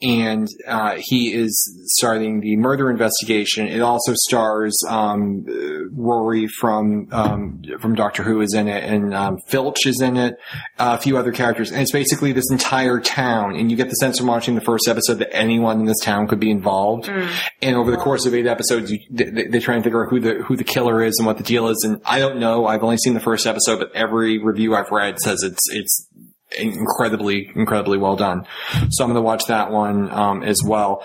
and uh, he is starting the murder investigation. It also stars um, Rory from um, from Doctor Who is in it, and um, Filch is in it, uh, a few other characters, and it's basically this entire town, and you get the sense from watching the first episode that anyone in this town could be involved. And over the course of eight episodes, you, they, they try and figure out who the who the killer is and what the deal is. And I don't know. I've only seen the first episode, but every review I've read says it's it's incredibly incredibly well done. So I'm going to watch that one um, as well.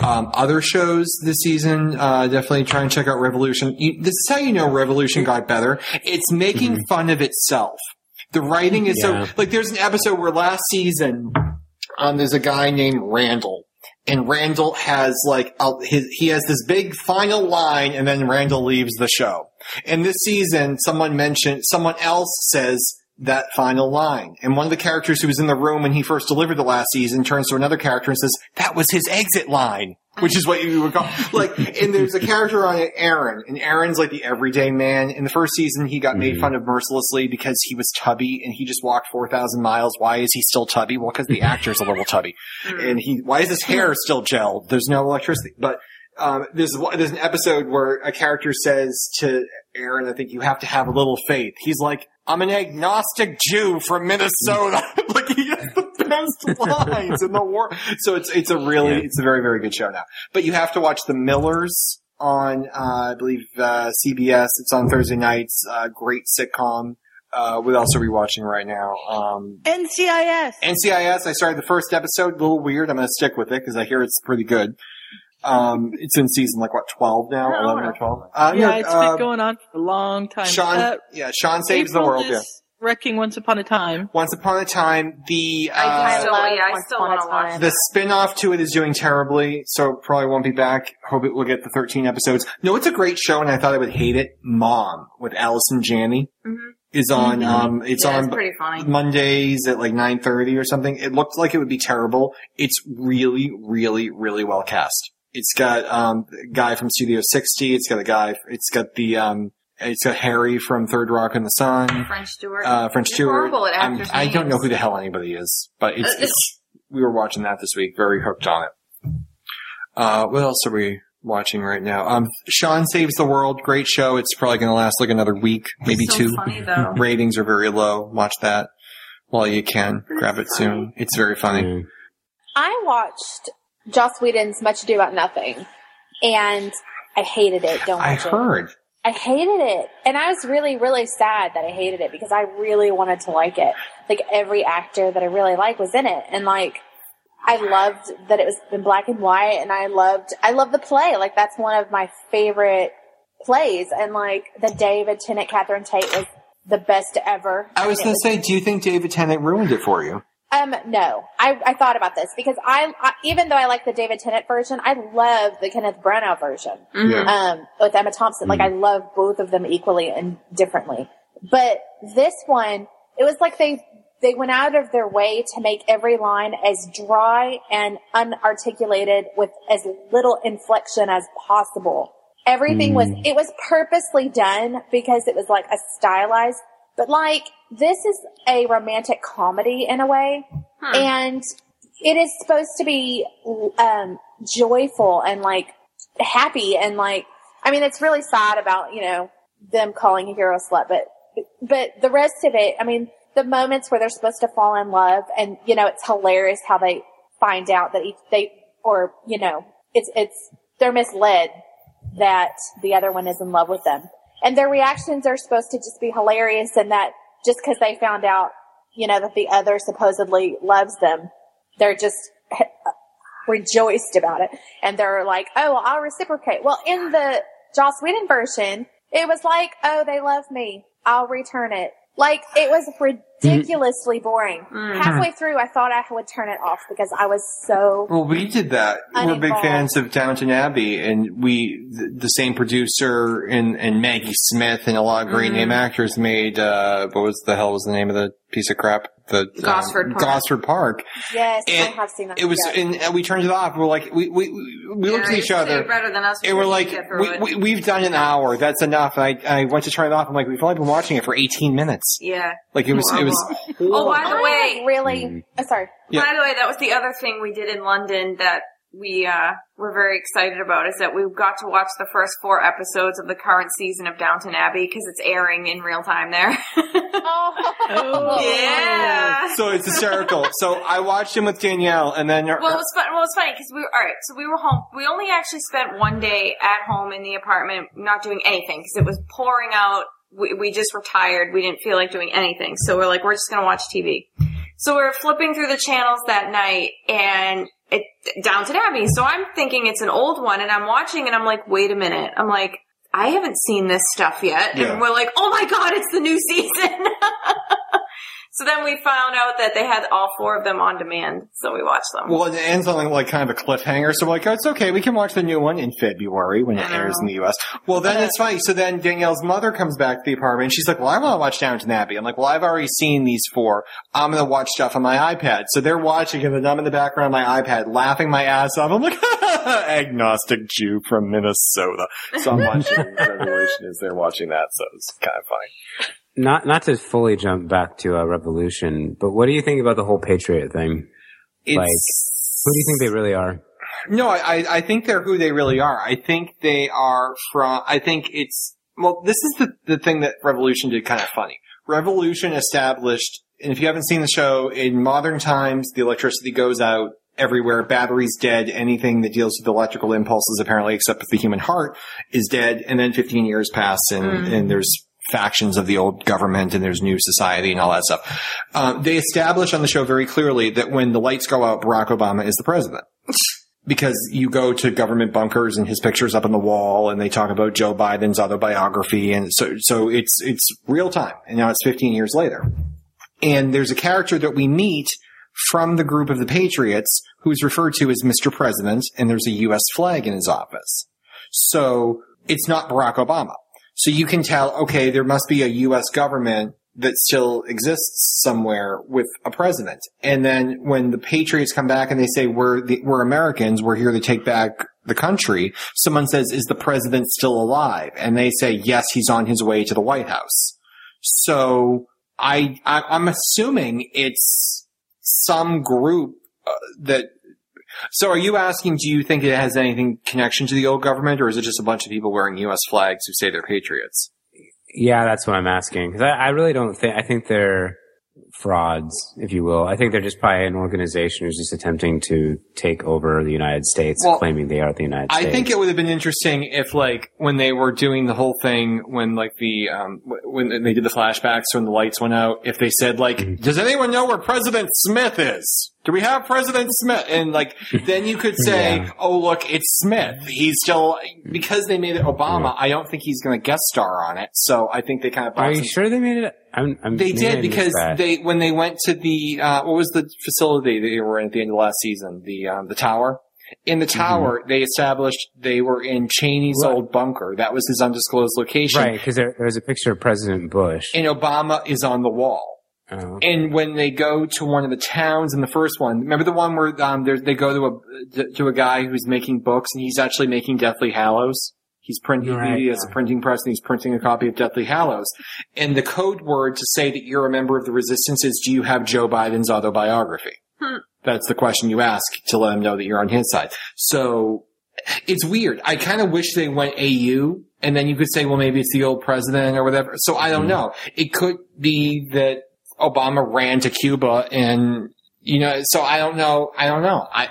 Um, other shows this season, uh, definitely try and check out Revolution. You, this is how you know Revolution got better. It's making fun of itself. The writing is Yeah. so like. There's an episode where last season, um, there's a guy named Randall, and Randall has like a, his, he has this big final line, and then Randall leaves the show. And this season, someone mentioned someone else says that final line, and one of the characters who was in the room when he first delivered the last season turns to another character and says that was his exit line. Which is what you would call like, and there's a character on it, Aaron, and Aaron's like the everyday man. In the first season, he got made fun of mercilessly because he was tubby and he just walked four thousand miles. Why is he still tubby? Well, because the actor's a little tubby, and he. Why is his hair still gelled? There's no electricity, but um, there's there's an episode where a character says to Aaron, I think you have to have a little faith. He's like, I'm an agnostic Jew from Minnesota. like he has the best lines in the world. So it's it's a really Yeah. it's a very very good show now. But you have to watch The Millers on uh, I believe uh, CBS. It's on Thursday nights. Uh, great sitcom. Uh, what else are we watching right now? Um, NCIS. NCIS. I started the first episode. A little weird. I'm going to stick with it because I hear it's pretty good. Um, it's in season like what twelve now, eleven or twelve. Uh, yeah, no, it's uh, been going on for a long time. Sean, Uh, yeah, Sean saves April the world. is Yeah. Wrecking Once Upon a Time. Once upon a time, the I uh, still, love yeah, I still want to watch the spin-off to it is doing terribly, so probably won't be back. Hope it will get the 13 episodes. No, it's a great show, and I thought I would hate it. Mom with Allison Janney Mhm. is on. Mhm. Um, it's yeah, on it's. Mondays at like 9:30 or something. It looked like it would be terrible. It's really, really, really well cast. It's got um, a guy from Studio 60. It's got a guy. It's got the um, it's got Harry from Third Rock in the Sun. French Stewart. Uh, French You're Stewart. horrible at I'm- actors' I don't know who the hell anybody is, but it's, Uh, it's we were watching that this week. Very hooked on it. Uh, what else are we watching right now? Um, Sean Saves the World. Great show. It's probably going to last like another week, maybe so two. funny though. Ratings are very low. Watch that while you can. Grab it soon. It's very funny. Yeah. I watched Joss Whedon's Much Ado About Nothing, and I hated it. Don't I it. heard. I hated it. And I was really, really sad that I hated it because I really wanted to like it. Like every actor that I really like was in it. And like, I loved that it was in black and white and I loved, I love the play. Like that's one of my favorite plays. And like the David Tennant, Catherine Tate was the best ever. I was going to say, do you think David Tennant ruined it for you? Um, no, I, I thought about this because I, I, even though I like the David Tennant version, I love the Kenneth Branagh version Mhm. um, with Emma Thompson. Like I love both of them equally and differently. But this one, it was like they they went out of their way to make every line as dry and unarticulated with as little inflection as possible. Everything was it was purposely done because it was like a stylized, but like this is a romantic comedy in a way, Hmm. and it is supposed to be um, joyful and like happy and like I mean it's really sad about you know them calling a hero slut, but but the rest of it, I mean the moments where they're supposed to fall in love and you know it's hilarious how they find out that each, they or, you know, it's, it's, they're misled that the other one is in love with them. And their reactions are supposed to just be hilarious and that just because they found out, you know, that the other supposedly loves them, they're just rejoiced about it. And they're like, oh, well, I'll reciprocate. Well, in the Joss Whedon version, it was like, oh, they love me. I'll return it. Like, it was ridiculously boring. Halfway through, I thought I would turn it off because I was so, Well, we did that. We're big fans of Downton Abbey, and we, the, the same producer and, and Maggie Smith and a lot of great Mm-hmm. name actors made, uh, what was the hell was the name of the piece of crap? The, um, Gosford Park. Gosford Park. yes, And I have seen that. It was, yeah. and, and we turned it off. We're like, we, we, we looked at Yeah, each you're other. better than us. And we're like, can get through we, it. we, we've done an hour. That's enough. And I, I went to turn it off. I'm like, we've only been watching it for 18 minutes. yeah. Like it was, it was. Oh, by the way, was really, oh, sorry. Yeah. By the way, that was the other thing we did in London that we uh, were very excited about is that we got to watch the first four episodes of the current season of Downton Abbey because it's airing in real time there. Oh, yeah. So it's hysterical. so I watched him with Danielle, and then Well, it was fun. Well, it was funny because we were all right. So we were home. We only actually spent one day at home in the apartment, not doing anything because it was pouring out. We, we just were tired. We didn't feel like doing anything. So we're like, we're just gonna watch TV. So we're flipping through the channels that night, and it Downton Abbey. So I'm thinking it's an old one, and I'm watching, and I'm like, wait a minute. I'm like, I haven't seen this stuff yet, Yeah. and we're like, oh my god, it's the new season. So then we found out that they had all four of them on demand, so we watched them. Well, it ends on like kind of a cliffhanger, so we're like, oh, it's okay, we can watch the new one in February when it airs in the U.S. Well, then it's funny. So then Danielle's mother comes back to the apartment, and she's like, well, I want to watch Downton Abbey. I'm like, well, I've already seen these four. I'm going to watch stuff on my iPad. So they're watching it, and I'm in the background on my iPad laughing my ass off. I'm like, agnostic Jew from Minnesota. So I'm watching Revolution as they're watching that, so it's kind of funny. Not not to fully jump back to a Revolution, but what do you think about the whole Patriot thing? It's, Like, Who do you think they really are? No, I, I- I think they're who they really are. I think they are from, I think it's, well, this is the, the thing that Revolution did kind of funny. Revolution established, and if you haven't seen the show, in modern times, the electricity goes out everywhere, batteries dead, anything that deals with electrical impulses apparently, except for the human heart, is dead, and then 15 years pass and, mm. and there's factions of the old government and there's new society and all that stuff. Uh, they establish on the show very clearly that when the lights go out, Barack Obama is the president because you go to government bunkers and his picture's up on the wall and they talk about Joe Biden's autobiography and so so it's it's real time and now it's 15 years later. And there's a character that we meet from the group of the Patriots who's referred to as Mr. President and there's a US flag in his office. So it's not Barack Obama. So you can tell, okay, there must be a US government that still exists somewhere with a president. And then when the Patriots come back and they say, we're, the, we're Americans, we're here to take back the country, someone says, is the president still alive? And they say, yes, he's on his way to the White House. So I, I I'm assuming it's some group uh, that so are you asking, do you think it has anything connection to the old government, or is it just a bunch of people wearing U.S. flags who say they're patriots? Yeah, that's what I'm asking because I, I really don't think I think they're frauds, if you will. I think they're just probably an organization who's just attempting to take over the United States, Well, claiming they are the United I States. I think it would have been interesting if, like, when they were doing the whole thing, when like the um, when they did the flashbacks when the lights went out, if they said like, "Does anyone know where President Smith is?" Do we have President Smith? And like, then you could say, Yeah. "Oh, look, it's Smith. He's still because they made it Obama. I don't think he's going to guest star on it. So I think they kind of Are you some- sure they made it? I'm, I'm, They did because they when they went to the uh, what was the facility they were in at the end of last season the um, the tower. In the tower, they established they were in Cheney's Right. old bunker. That was his undisclosed location. right because there, there was a picture of President Bush. And Obama is on the wall. Oh. And when they go to one of the towns in the first one, remember the one where um, they go to a to a guy who's making books and he's actually making Deathly Hallows. He's printing. Right, he has yeah. a printing press and he's printing a copy of Deathly Hallows. And the code word to say that you're a member of the resistance is, "Do you have Joe Biden's autobiography?" Hmm. That's the question you ask to let him know that you're on his side. So it's weird. I kind of wish they went AU and then you could say, well, maybe it's the old president or whatever. So I don't hmm. know. It could be that Obama ran to Cuba and You know, so I don't know. I don't know. I,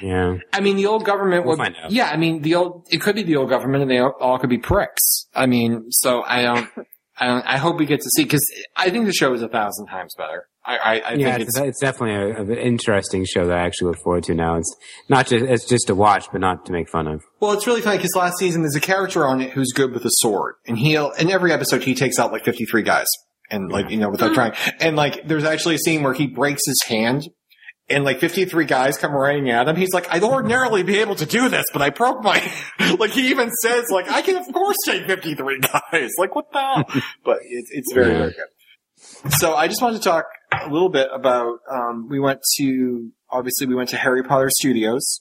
Yeah. I mean, the old government We'll find out. yeah, I mean, the old, it could be the old government and they all, all could be pricks. I mean, so I don't, I don't, I hope we get to see, cause I think the show is a thousand times better. I, I, I yeah, think it's, it's, it's definitely a, a- an interesting show that I actually look forward to now. It's not just it's just to watch, but not to make fun of. Well, it's really funny because last season there's a character on it who's good with a sword, and he'll in every episode he takes out like 53 guys, and like you know without trying, and like there's actually a scene where he breaks his hand. And like 53 guys come running at him. He's like, I'd ordinarily be able to do this, but I broke my, like he even says like, I can of course take 53 guys. Like what the hell? But it's, it's very, Yeah. very good. So I just wanted to talk a little bit about, um, we went to, obviously we went to Harry Potter Studios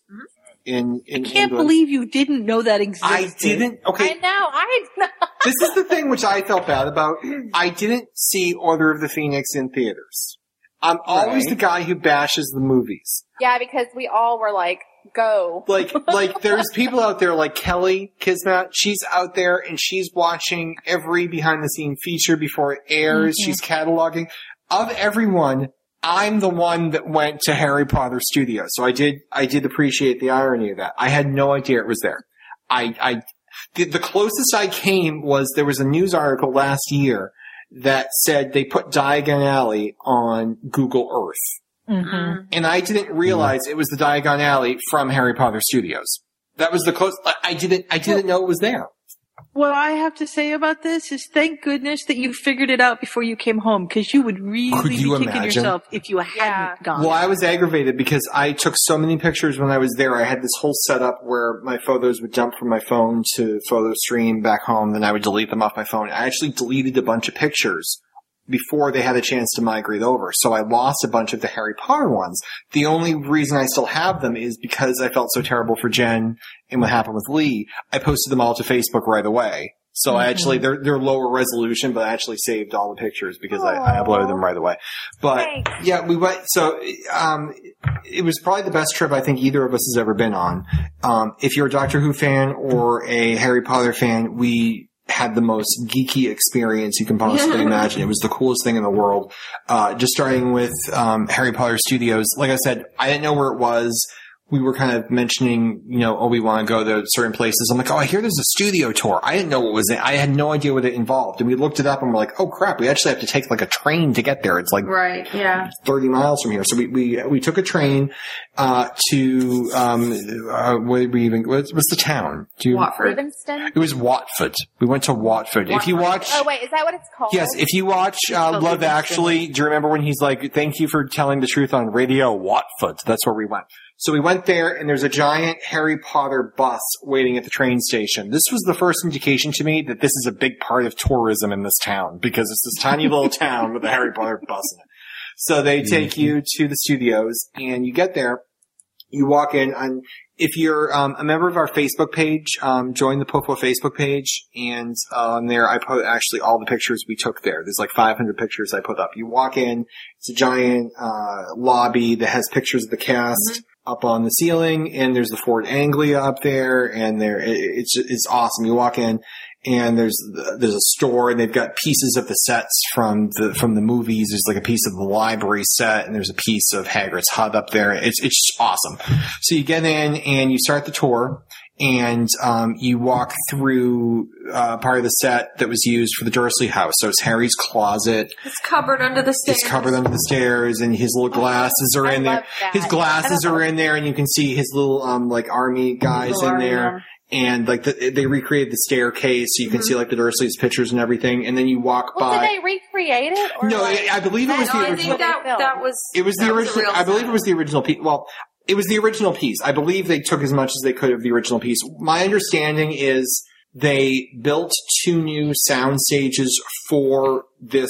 in, in I can't England. believe you didn't know that existed. I didn't. Okay, I know. I this is the thing which I felt bad about. I didn't see Order of the Phoenix in theaters. I'm always Right. the guy who bashes the movies. yeah, because we all were like, go. Like, like there's people out there like Kelly Kismet. She's out there and she's watching every behind the scene feature before it airs. Mm-hmm. She's cataloging. Of everyone, I'm the one that went to Harry Potter Studios. So I did, I did appreciate the irony of that. I had no idea it was there. I, I, the, the closest I came was there was a news article last year that said they put Diagon Alley on Google Earth. Mhm. And I didn't realize it was the Diagon Alley from Harry Potter Studios. That was the close, I- I didn't, I didn't know it was there. What I have to say about this is thank goodness that you figured it out before you came home because you would really Could you be kicking imagine? yourself if you hadn't Yeah. gone. Well, I was aggravated because I took so many pictures when I was there. I had this whole setup where my photos would jump from my phone to photo stream back home, then I would delete them off my phone. I actually deleted a bunch of pictures before they had a chance to migrate over. So I lost a bunch of the Harry Potter ones. The only reason I still have them is because I felt so terrible for Jen and what happened with Lee. I posted them all to Facebook right away. So I actually, they're, they're lower resolution, but I actually saved all the pictures because I, I uploaded them right away. But Thanks. yeah, we went, so, um, it was probably the best trip I think either of us has ever been on. Um, if you're a Doctor Who fan or a Harry Potter fan, we had the most geeky experience you can possibly imagine. It was the coolest thing in the world. Uh, just starting with, um, Harry Potter Studios. Like I said, I didn't know where it was. We were kind of mentioning, you know, oh, we want to go to certain places. I'm like, oh, I hear there's a studio tour. I didn't know what was it. I had no idea what it involved. And we looked it up and we're like, oh crap, we actually have to take like a train to get there. It's like Right. Yeah. 30 miles from here. So we, we, we took a train, uh, to, um, uh, what did we even, what's, what's the town? Do you, Watford. Livingston. it was Watford. We went to Watford. If you watch, Oh wait, is that what it's called? yes, if you watch, uh, Love Livingston. Actually, do you remember when he's like, thank you for telling the truth on radio Watford? That's where we went. So we went there and there's a giant Harry Potter bus waiting at the train station. This was the first indication to me that this is a big part of tourism in this town because it's this tiny little town with a Harry Potter bus in it. So they take you to the studios and you get there. You walk in and if you're um, a member of our Facebook page, um, join the Popo Facebook page, and on there I put actually all the pictures we took there. There's like 500 pictures I put up. You walk in, it's a giant uh, lobby that has pictures of the cast up on the ceiling, and there's the Ford Anglia up there, and there it's it's awesome. You walk in, and there's there's a store, and they've got pieces of the sets from the from the movies. There's like a piece of the library set, and there's a piece of Hagrid's hut up there. It's it's awesome. So you get in and you start the tour, and um, you walk through uh, part of the set that was used for the Dursley house. So it's Harry's closet. It's covered under the stairs. It's covered under the stairs, and his little glasses are I in there. that. His glasses are in there, and you can see his little um like army guys Little in army there. men. And like the, they recreated the staircase, so you can see like the Dursleys pictures and everything. And then you walk Well, by. did they recreate it? Or No, like, I- I believe it was that the No, I original- think that that was It was the original. I believe it was the original piece. Well, it was the original piece. I believe they took as much as they could of the original piece. My understanding is they built two new sound stages for this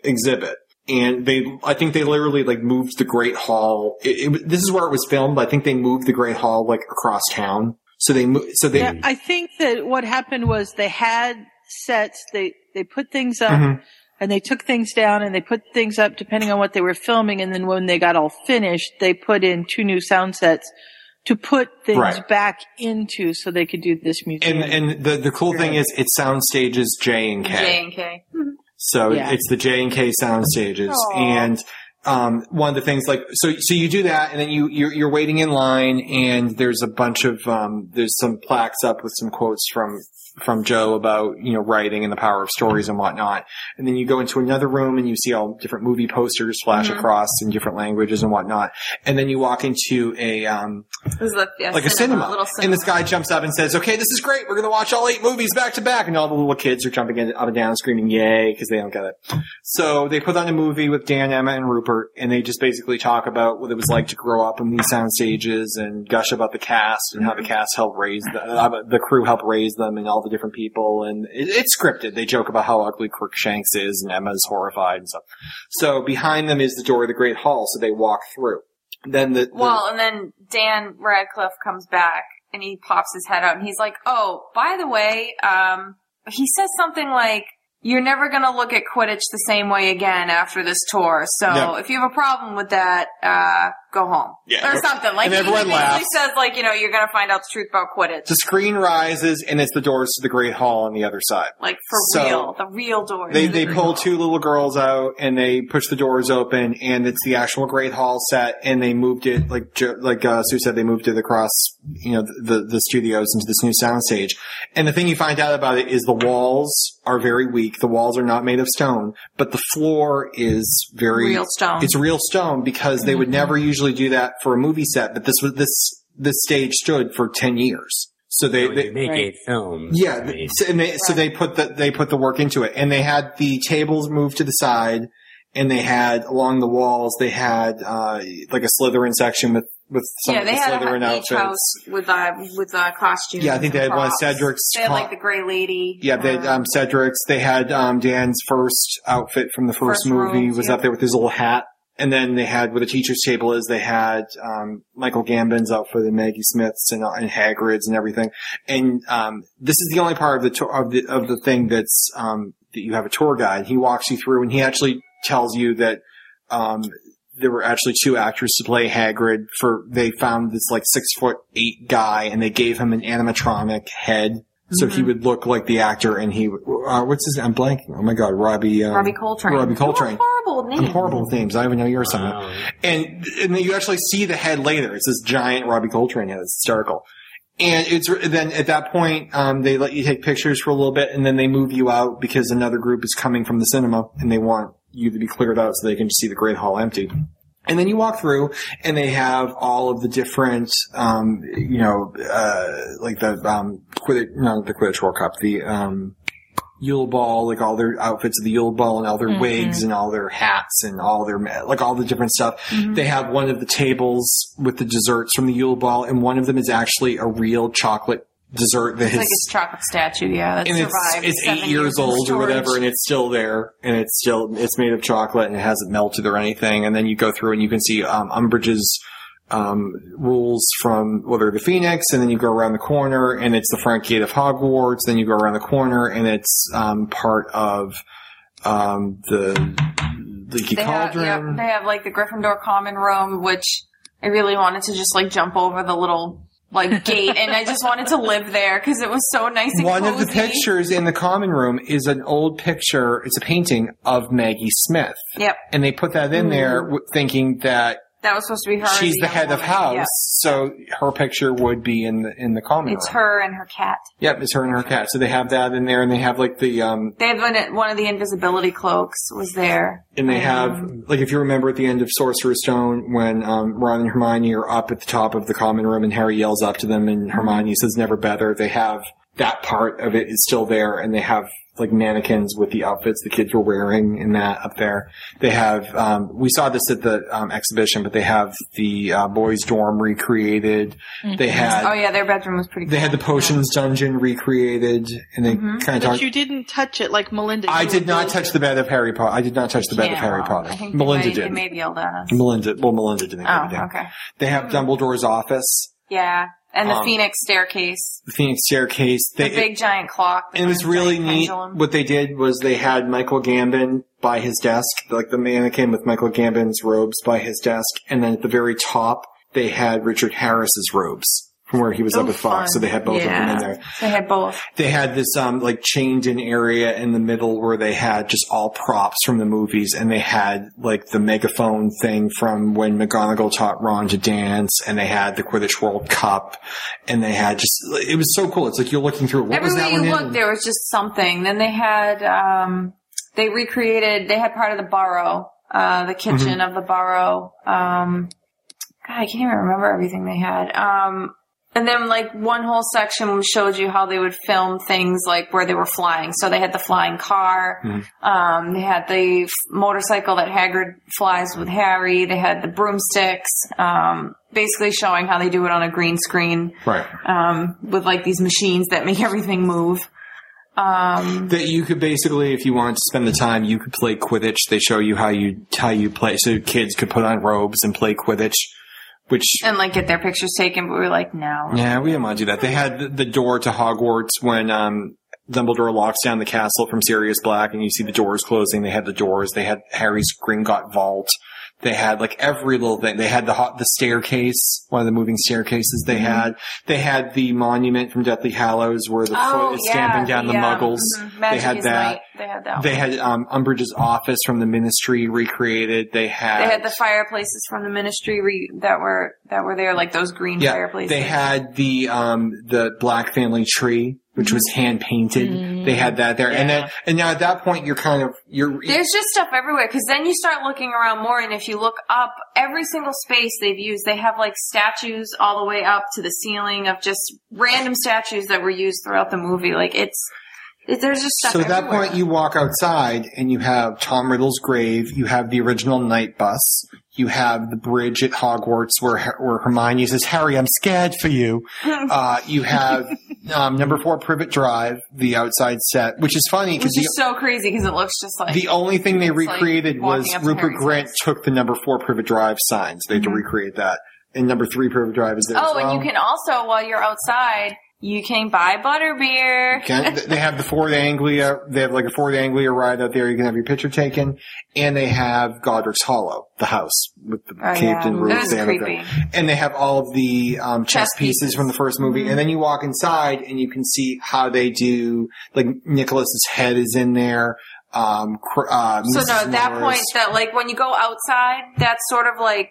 exhibit. And they, I think they literally like moved the Great Hall. It, it, this is where it was filmed, I think they moved the Great Hall like across town. So they, so they, Yeah, I think that what happened was they had sets, they, they put things up Mhm. And they took things down and they put things up depending on what they were filming. And then when they got all finished, they put in two new sound sets to put things Right. back into so they could do this museum. and, and the, the cool thing is it's sound stages J and K. J and K. So Yeah. it's the J and K sound stages, Aw. and um, one of the things like so so you do that and then you you're, you're waiting in line and there's a bunch of um, there's some plaques up with some quotes from from Jo about you know writing and the power of stories and whatnot and then you go into another room and you see all different movie posters flash across in different languages and whatnot and then you walk into a um, This is a, yeah, like a cinema. little And this guy jumps up and says, okay, this is great. We're going to watch all eight movies back to back. And all the little kids are jumping in, up and down screaming yay because they don't get it. So they put on a movie with Dan, Emma, and Rupert and they just basically talk about what it was like to grow up in these sound stages and gush about the cast and how the cast helped raise the, uh, the crew helped raise them and all the different people. And it, it's scripted. They joke about how ugly Crookshanks is and Emma's horrified and stuff. So behind them is the door of the Great Hall. So they walk through. Then the, the Well, and then Dan Radcliffe comes back and he pops his head out and he's like, "Oh, by the way, um, he says something like." You're never gonna look at Quidditch the same way again after this tour. So Yeah. if you have a problem with that, uh, go home. Yeah. Or something. Like And he everyone laughs. says like, you know, you're gonna find out the truth about Quidditch. The screen rises and it's the doors to the Great Hall on the other side. Like for So, real. The real doors. They to the they pull Hall. two little girls out and they push the doors open and it's the actual Great Hall set and they moved it like like uh, Sue said they moved it across you know the the studios into this new soundstage. And the thing you find out about it is the walls are very weak. The walls are not made of stone, but the floor is very Real stone. It's real stone because they would never usually do that for a movie set, but this was this this stage stood for ten years. So they, When they you make Right. a film. yeah, I mean, so, and they, so they put the they put the work into it, and they had the tables moved to the side, and they had along the walls they had uh, like a Slytherin section with with some yeah, of they the had Slytherin a outfits. beach house with uh with uh costumes. Yeah, I think they and had one of. Cedric's They had like the Gray Lady. Yeah, they had um, um, Cedric's. They had um, Dan's first outfit from the first, First movie robes, was yeah. up there with his little hat. And then they had where the teacher's table is. They had um, Michael Gambon's for the Maggie Smith's and, and Hagrid's and everything. And um, this is the only part of the tour, of the of the thing that's um, that you have a tour guide. He walks you through and he actually tells you that um, there were actually two actors to play Hagrid. For they found this like six foot eight guy and they gave him an animatronic head. So he would look like the actor, and he uh, what's his? I'm blanking. Oh my god, Robbie. Um, Robbie Coltrane. Robbie Coltrane. Horrible name. I'm horrible with names. I don't even know your Something. wow. And and then you actually see the head later. It's this giant Robbie Coltrane head. It's hysterical. And it's then at that point, um, they let you take pictures for a little bit, and then they move you out because another group is coming from the cinema, and they want you to be cleared out so they can just see the Great Hall empty. And then you walk through, and they have all of the different, um, you know, uh, like the um, Quidditch, not the Quidditch World Cup, the um, Yule Ball, like all their outfits of the Yule Ball and all their wigs and all their hats and all their like all the different stuff. They have one of the tables with the desserts from the Yule Ball, and one of them is actually a real chocolate dessert that It's has like a chocolate statue, yeah, that and it's survived. it's eight years in old or whatever, and it's still there, and it's still it's made of chocolate and it hasn't melted or anything. And then you go through and you can see um, Umbridge's um, rules from Order of the Phoenix, and then you go around the corner and it's the front gate of Hogwarts. Then you go around the corner and it's um, part of um, the Leaky They have, Cauldron. yeah, they have like the Gryffindor common room, which I really wanted to just like jump over the little like gate, and I just wanted to live there because it was so nice and One of the pictures in the common room is an old picture. It's a painting of Maggie Smith, Yep, and they put that in there w- thinking that that was supposed to be her. she's the the head of house, Yep. so her picture would be in the in the common room. It's room. her and her cat. Yep, it's her and her cat. So they have that in there, and they have like the um, They have one, one of the invisibility cloaks was there. and they have like if you remember at the end of Sorcerer's Stone when um, Ron and Hermione are up at the top of the common room, and Harry yells up to them, and Hermione says "Never better." They have that part of it is still there, and they have like mannequins with the outfits the kids were wearing in that up there. They have um, we saw this at the um, exhibition, but they have the uh, boys' dorm recreated. They had Oh yeah, their bedroom was pretty. They cool. had the potions dungeon recreated, and they kind of But talked. you didn't touch it like Melinda. I did not building- touch the bed of Harry Potter. I did not touch the bed of Harry Potter. I think Melinda may, did. They may have yelled at us. Melinda, well, Melinda didn't. Oh, okay. They have Dumbledore's office, Yeah, and the Um, Phoenix staircase, the Phoenix staircase. the They, big giant clock. and it was really neat. pendulum. What they did was they had Michael Gambon by his desk, like the mannequin with Michael Gambon's robes by his desk, and then at the very top they had Richard Harris's robes from where he was up Oh, with Fawkes. fun. So they had both of them in there. They had both. They had this um like chained in area in the middle where they had just all props from the movies and they had like the megaphone thing from when McGonagall taught Ron to dance and they had the Quidditch World Cup and they had just it was so cool. It's like you're looking through. What was Everywhere you one look, in? there was just something. Then they had, um, they recreated, they had part of the burrow, uh, the kitchen of the burrow. Um, God, I can't even remember everything they had. Um, and then like one whole section showed you how they would film things like where they were flying. So they had the flying car. Um, they had the f- motorcycle that Hagrid flies with Harry. They had the broomsticks. Um, basically showing how they do it on a green screen Right. um, with like these machines that make everything move. Um, That you could basically, if you wanted to spend the time, you could play Quidditch. They show you how you how you play, so kids could put on robes and play Quidditch. Which and like get their pictures taken, but we were like, no. Yeah, we didn't want to do that. They had the, door to Hogwarts when um, Dumbledore locks down the castle from Sirius Black, and you see the doors closing. They had the doors. They had Harry's Gringotts vault. They had like every little thing. They had the hot, the staircase, one of the moving staircases. Mm-hmm. They had they had the monument from Deathly Hallows where the foot is stamping down the, Muggles. mhm. They had that. Night. They had that. They one. had um, Umbridge's office from the Ministry recreated. They had They had the fireplaces from the ministry re- that were that were there, like those green Yeah, fireplaces. they had the um the black family tree, which was mm-hmm. hand painted. Mm-hmm. They had that there, and then and now at that point you're kind of you're There's just stuff everywhere because then you start looking around more, and if you look up, every single space they've used, they have like statues all the way up to the ceiling of just random statues that were used throughout the movie. Like it's, it, there's just stuff. so at that everywhere. point you walk outside and you have Tom Riddle's grave, you have the original Knight Bus, you have the bridge at Hogwarts where where Hermione says, "Harry, I'm scared for you." uh, you have um, number four Privet Drive, the outside set, which is funny because it's so crazy because it looks just like The only thing they It's like recreated was walking up to Rupert Harry's Grant house. took the number four Privet Drive signs. They had to recreate that. And number three Privet Drive is there. Oh, as well. and you can also, while you're outside, you can buy butterbeer. They have the Ford Anglia. They have like a Ford Anglia ride out there. You can have your picture taken, and they have Godric's Hollow, the house with the Oh, caved yeah. in roof. That was They have it creepy. And they have all of the um, chess, Chess pieces. pieces. from the first movie. Mm-hmm. And then you walk inside, and you can see how they do. Like Nicholas's head is in there. Um, uh, So no, at that point, that like when you go outside, that's sort of like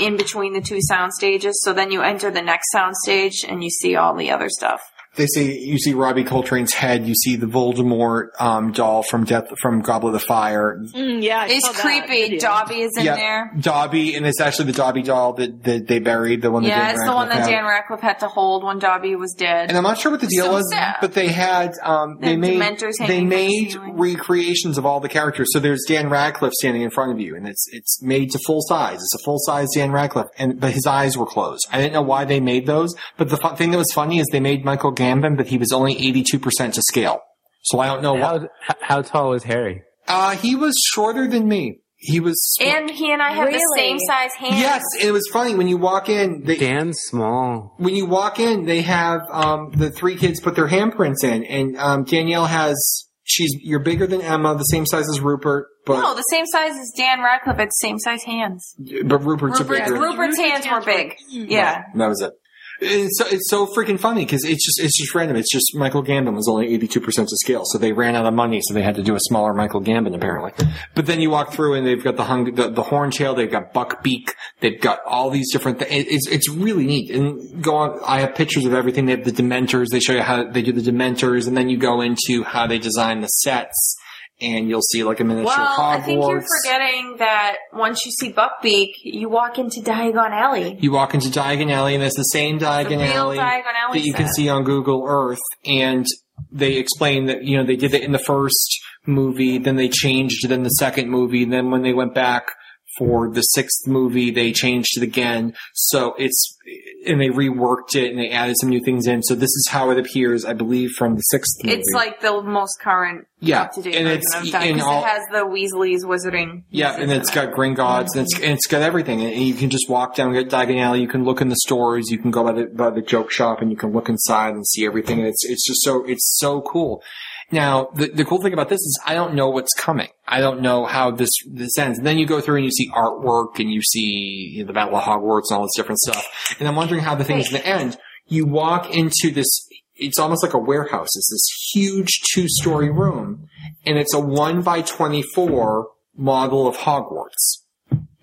in between the two sound stages. So then you enter the next sound stage and you see all the other stuff. They say you see Robbie Coltrane's head. You see the Voldemort um, doll from Death from Goblet of Fire. Mm, yeah, I It's creepy. Dobby is in yeah, there. Dobby, and it's actually the Dobby doll that, that they buried. The one that Yeah, Dan it's the one that Radcliffe had. Dan Radcliffe had to hold when Dobby was dead. And I'm not sure what the deal So was, sad. but they had um, They they made they hanging the made recreations of all the characters. So there's Dan Radcliffe standing in front of you, and it's it's made to full size. It's a full size Dan Radcliffe, and but his eyes were closed. I didn't know why they made those, but the fun thing that was funny is they made Michael Gambon, but he was only 82 percent to scale. So I don't know what. How, h- how tall was Harry? Uh, he was shorter than me. He was. and he and I have the same size hands. Yes, it was funny when you walk in. They, Dan's small. when you walk in, they have um, the three kids put their handprints in, and um, Danielle has. She's you're bigger than Emma, the same size as Rupert, but No, the same size as Dan Radcliffe had same size hands. but Rupert's a bigger. Rupert's hands were big. Yeah. That was it. It's so, it's so freaking funny because it's just it's just random. It's just Michael Gambon was only eighty two percent to scale, so they ran out of money, so they had to do a smaller Michael Gambon apparently. But then you walk through and they've got the hung the, the horntail, they've got Buckbeak, they've got all these different things. It's it's really neat. And go on, I have pictures of everything. They have the Dementors. They show you how they do the Dementors, and then you go into how they design the sets, and you'll see like a miniature Well, I think you're forgetting that once you see Buckbeak, you walk into Diagon Alley. You walk into Diagon Alley, and it's the same Diagon The Alley Diagon Alley that you can see on Google Earth. And they explain that you know they did it in the first movie, then they changed it in the second movie, then when they went back for the sixth movie, they changed it again. So it's and they reworked it and they added some new things in. So this is how it appears, I believe, from the sixth movie. It's like the most current, Yeah, up to date and it's- and all- it has the Weasley's wizarding. Yeah, and it's got. Gringotts, and it's and it's got everything, and you can just walk down Get Diagon Alley. You can look in the stores, you can go by the by the joke shop, and you can look inside and see everything. And it's it's just so it's so cool. Now, the the cool thing about this is I don't know what's coming. I don't know how this this ends. And then you go through and you see artwork, and you see you know, the Battle of Hogwarts and all this different stuff. And I'm wondering how the thing's going to end. you walk into this, it's almost like a warehouse. It's this huge two story room and it's a one by 24 model of Hogwarts.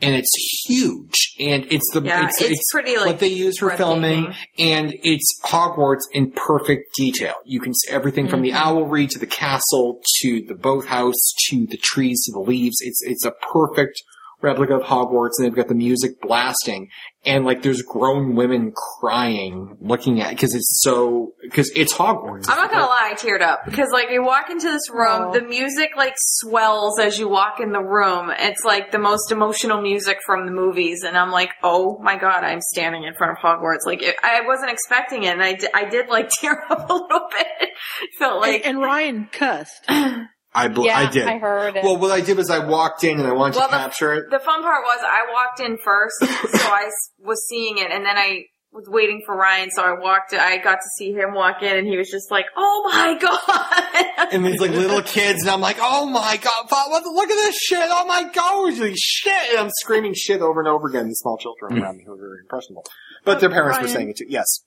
And it's huge, and it's the Yeah, it's, it's pretty, like, what they use for filming, and it's Hogwarts in perfect detail. You can see everything from Mm-hmm. the owlery to the castle to the boathouse to the trees to the leaves. It's it's a perfect replica of Hogwarts, and they've got the music blasting, and like there's grown women crying looking at because it's so because it's Hogwarts. I'm not gonna lie, I teared up because like you walk into this room, Aw. the music like swells as you walk in the room. It's like the most emotional music from the movies, and I'm like, oh my god, I'm standing in front of Hogwarts. Like it, I wasn't expecting it, and I, I did like tear up a little bit. Felt like and, and Ryan cussed. I bel yeah, I did. I heard. it. well, what I did was I walked in and I wanted Well, to the- capture it. the fun part was I walked in first, so I was seeing it, and then I was waiting for Ryan, so I walked. I got to see him walk in, and he was just like, "Oh my god!" and these like little kids, and I'm like, oh my god, Pop, what, look at this shit, oh my god, like, shit, and I'm screaming shit over and over again. These small children mm. around me who are very impressionable, but their parents were saying it too. Yes,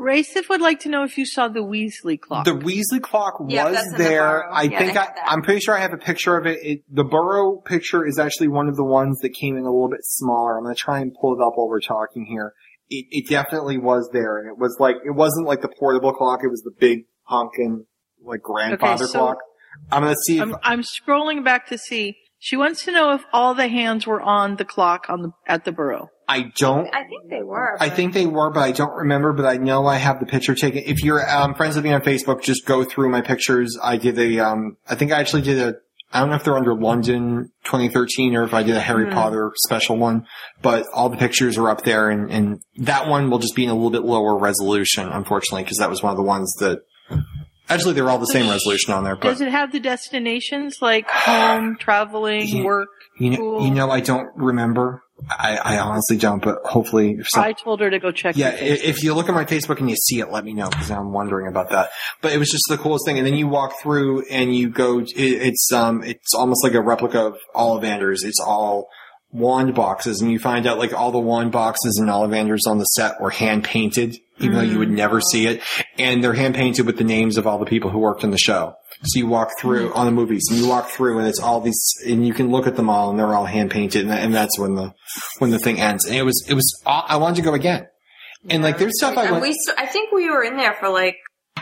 Racif would like to know if you saw the Weasley clock. the Weasley clock Yeah, was that's in the there. Burrow. I Yeah, think I, I'm pretty sure I have a picture of it. it. The Burrow picture is actually one of the ones that came in a little bit smaller. I'm going to try and pull it up while we're talking here. It, it definitely was there, and it was like it wasn't like the portable clock. It was the big honking like grandfather okay, so- clock. I'm going to see if I'm, I'm scrolling back to see. She wants to know if all the hands were on the clock on the at the burrow. I don't I think they were. I but- think they were, but I don't remember. But I know I have the picture taken. If you're um, friends with me on Facebook, just go through my pictures. I did a, um, I think I actually did a. I don't know if they're under London 2013 or if I did a Harry Potter special one, but all the pictures are up there, and, and that one will just be in a little bit lower resolution, unfortunately, because that was one of the ones that. Actually, they're all the same resolution on there, but Does it have the destinations like home, traveling, Yeah. work? you know, Cool. you know, I don't remember. I, I honestly don't, but hopefully, if some, I told her to go check. Yeah, if you look at my Facebook and you see it, let me know because I'm wondering about that. But it was just the coolest thing. And then you walk through and you go. It, it's um, it's almost like a replica of Ollivanders. It's all wand boxes, and you find out like all the wand boxes and Ollivanders on the set were hand painted, even though you would never mm. see it, and they're hand painted with the names of all the people who worked on the show. So you walk through mm. on the movies, and you walk through, and it's all these, and you can look at them all, and they're all hand painted, and, and that's when the when the thing ends. And it was it was I wanted to go again. And like, there's stuff I went. we, I think we were in there for like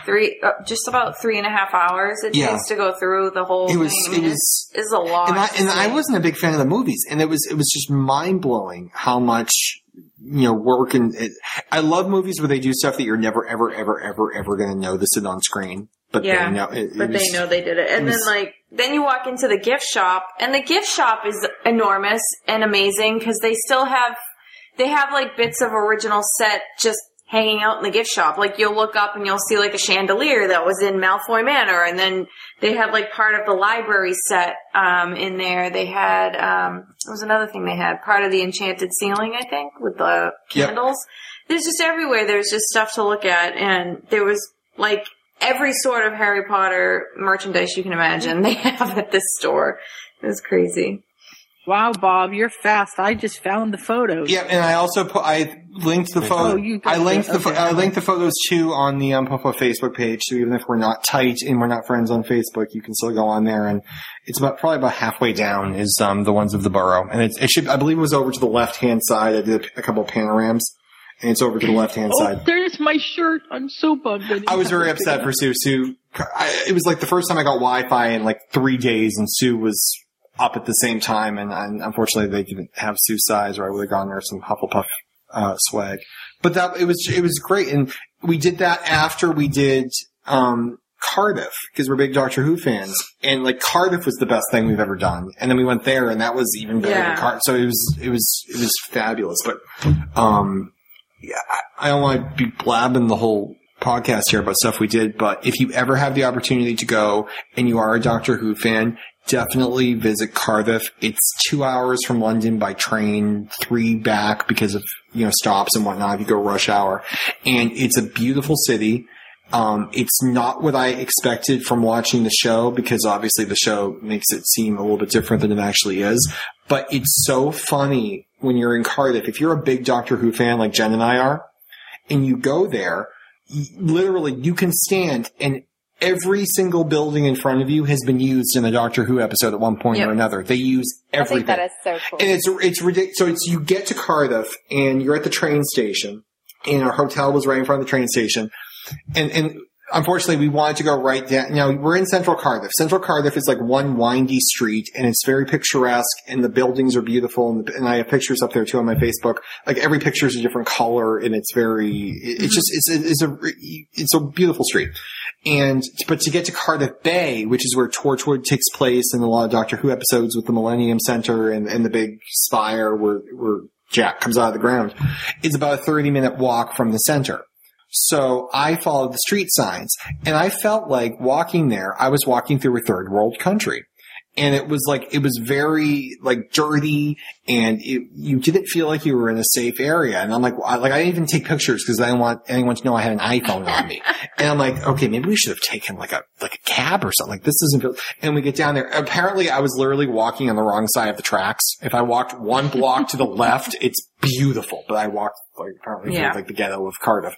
three, uh, just about three and a half hours. It Yeah. takes to go through the whole. It was- thing. I it was- it's a lot. and I and I wasn't a big fan of the movies, and it was it was just mind blowing how much you know work and it, I love movies where they do stuff that you're never ever ever ever ever going to notice it on screen, but Yeah, they know it, it but was- they know they did it. And it then was- like then you walk into the gift shop, and the gift shop is enormous and amazing because they still have they have like bits of original set just hanging out in the gift shop. Like you'll look up and you'll see like a chandelier that was in Malfoy Manor, and then they had like part of the library set um, in there. They had um, there was another thing they had part of the enchanted ceiling, I think, with the Yep. candles. There's just everywhere. There's just stuff to look at, and there was like every sort of Harry Potter merchandise you can imagine they have at this store. It was crazy. Wow, Bob, you're fast. I just found the photos. Yeah, and I also put I linked the Oh, photo. you I linked the- the okay. I linked the photos too on the um, Puffo Facebook page. So even if we're not tight and we're not friends on Facebook, you can still go on there. And it's about probably about halfway down is um the ones of the Burrow, and it, it should I believe it was over to the left hand side. I did a couple of panoramas, and it's over to the left hand Oh, side. there's my shirt. I'm so bummed. didn't I was very upset for. Sue. Sue, I, it was like the first time I got Wi-Fi in like three days, and Sue was up at the same time, and, and unfortunately they didn't have Sue's size, or I would have gone there some Hufflepuff uh, swag. But that it was it was great, and we did that after we did um, Cardiff because we're big Doctor Who fans, and like Cardiff was the best thing we've ever done, and then we went there, and that was even better than Cardiff. So it was it was it was fabulous, but um, yeah, I, I don't want to be blabbing the whole podcast here about stuff we did, but if you ever have the opportunity to go and you are a Doctor Who fan, definitely visit Cardiff. It's two hours from London by train, three back because of, you know, stops and whatnot if you go rush hour. And it's a beautiful city. Um, it's not what I expected from watching the show because obviously the show makes it seem a little bit different than it actually is. But it's so funny when you're in Cardiff. If you're a big Doctor Who fan like Jen and I are, and you go there, literally you can stand and every single building in front of you has been used in a Doctor Who episode at one point Yep. or another. They use I everything. think that is so cool. And it's it's ridiculous. So it's you get to Cardiff and you're at the train station, and our hotel was right in front of the train station, and and unfortunately we wanted to go right down. Now we're in Central Cardiff. Central Cardiff is like one windy street, and it's very picturesque, and the buildings are beautiful, and, the, and I have pictures up there too on my Facebook. Like every picture is a different color, and it's very it's mm-hmm. just it's it's a it's a beautiful street. And but to get to Cardiff Bay, which is where Torchwood takes place, and a lot of Doctor Who episodes with the Millennium Center and, and the big spire where where Jack comes out of the ground, is about a thirty minute walk from the center. So I followed the street signs, and I felt like walking there. I was walking through a third world country. And it was like, it was very like dirty and it, you didn't feel like you were in a safe area. And I'm like, I, like I didn't even take pictures because I didn't want anyone to know I had an iPhone on me. And I'm like, okay, maybe we should have taken like a, like a cab or something. Like this doesn't feel, and we get down there. Apparently I was literally walking on the wrong side of the tracks. If I walked one block to the left, it's beautiful, but I walked like apparently Yeah. like the ghetto of Cardiff.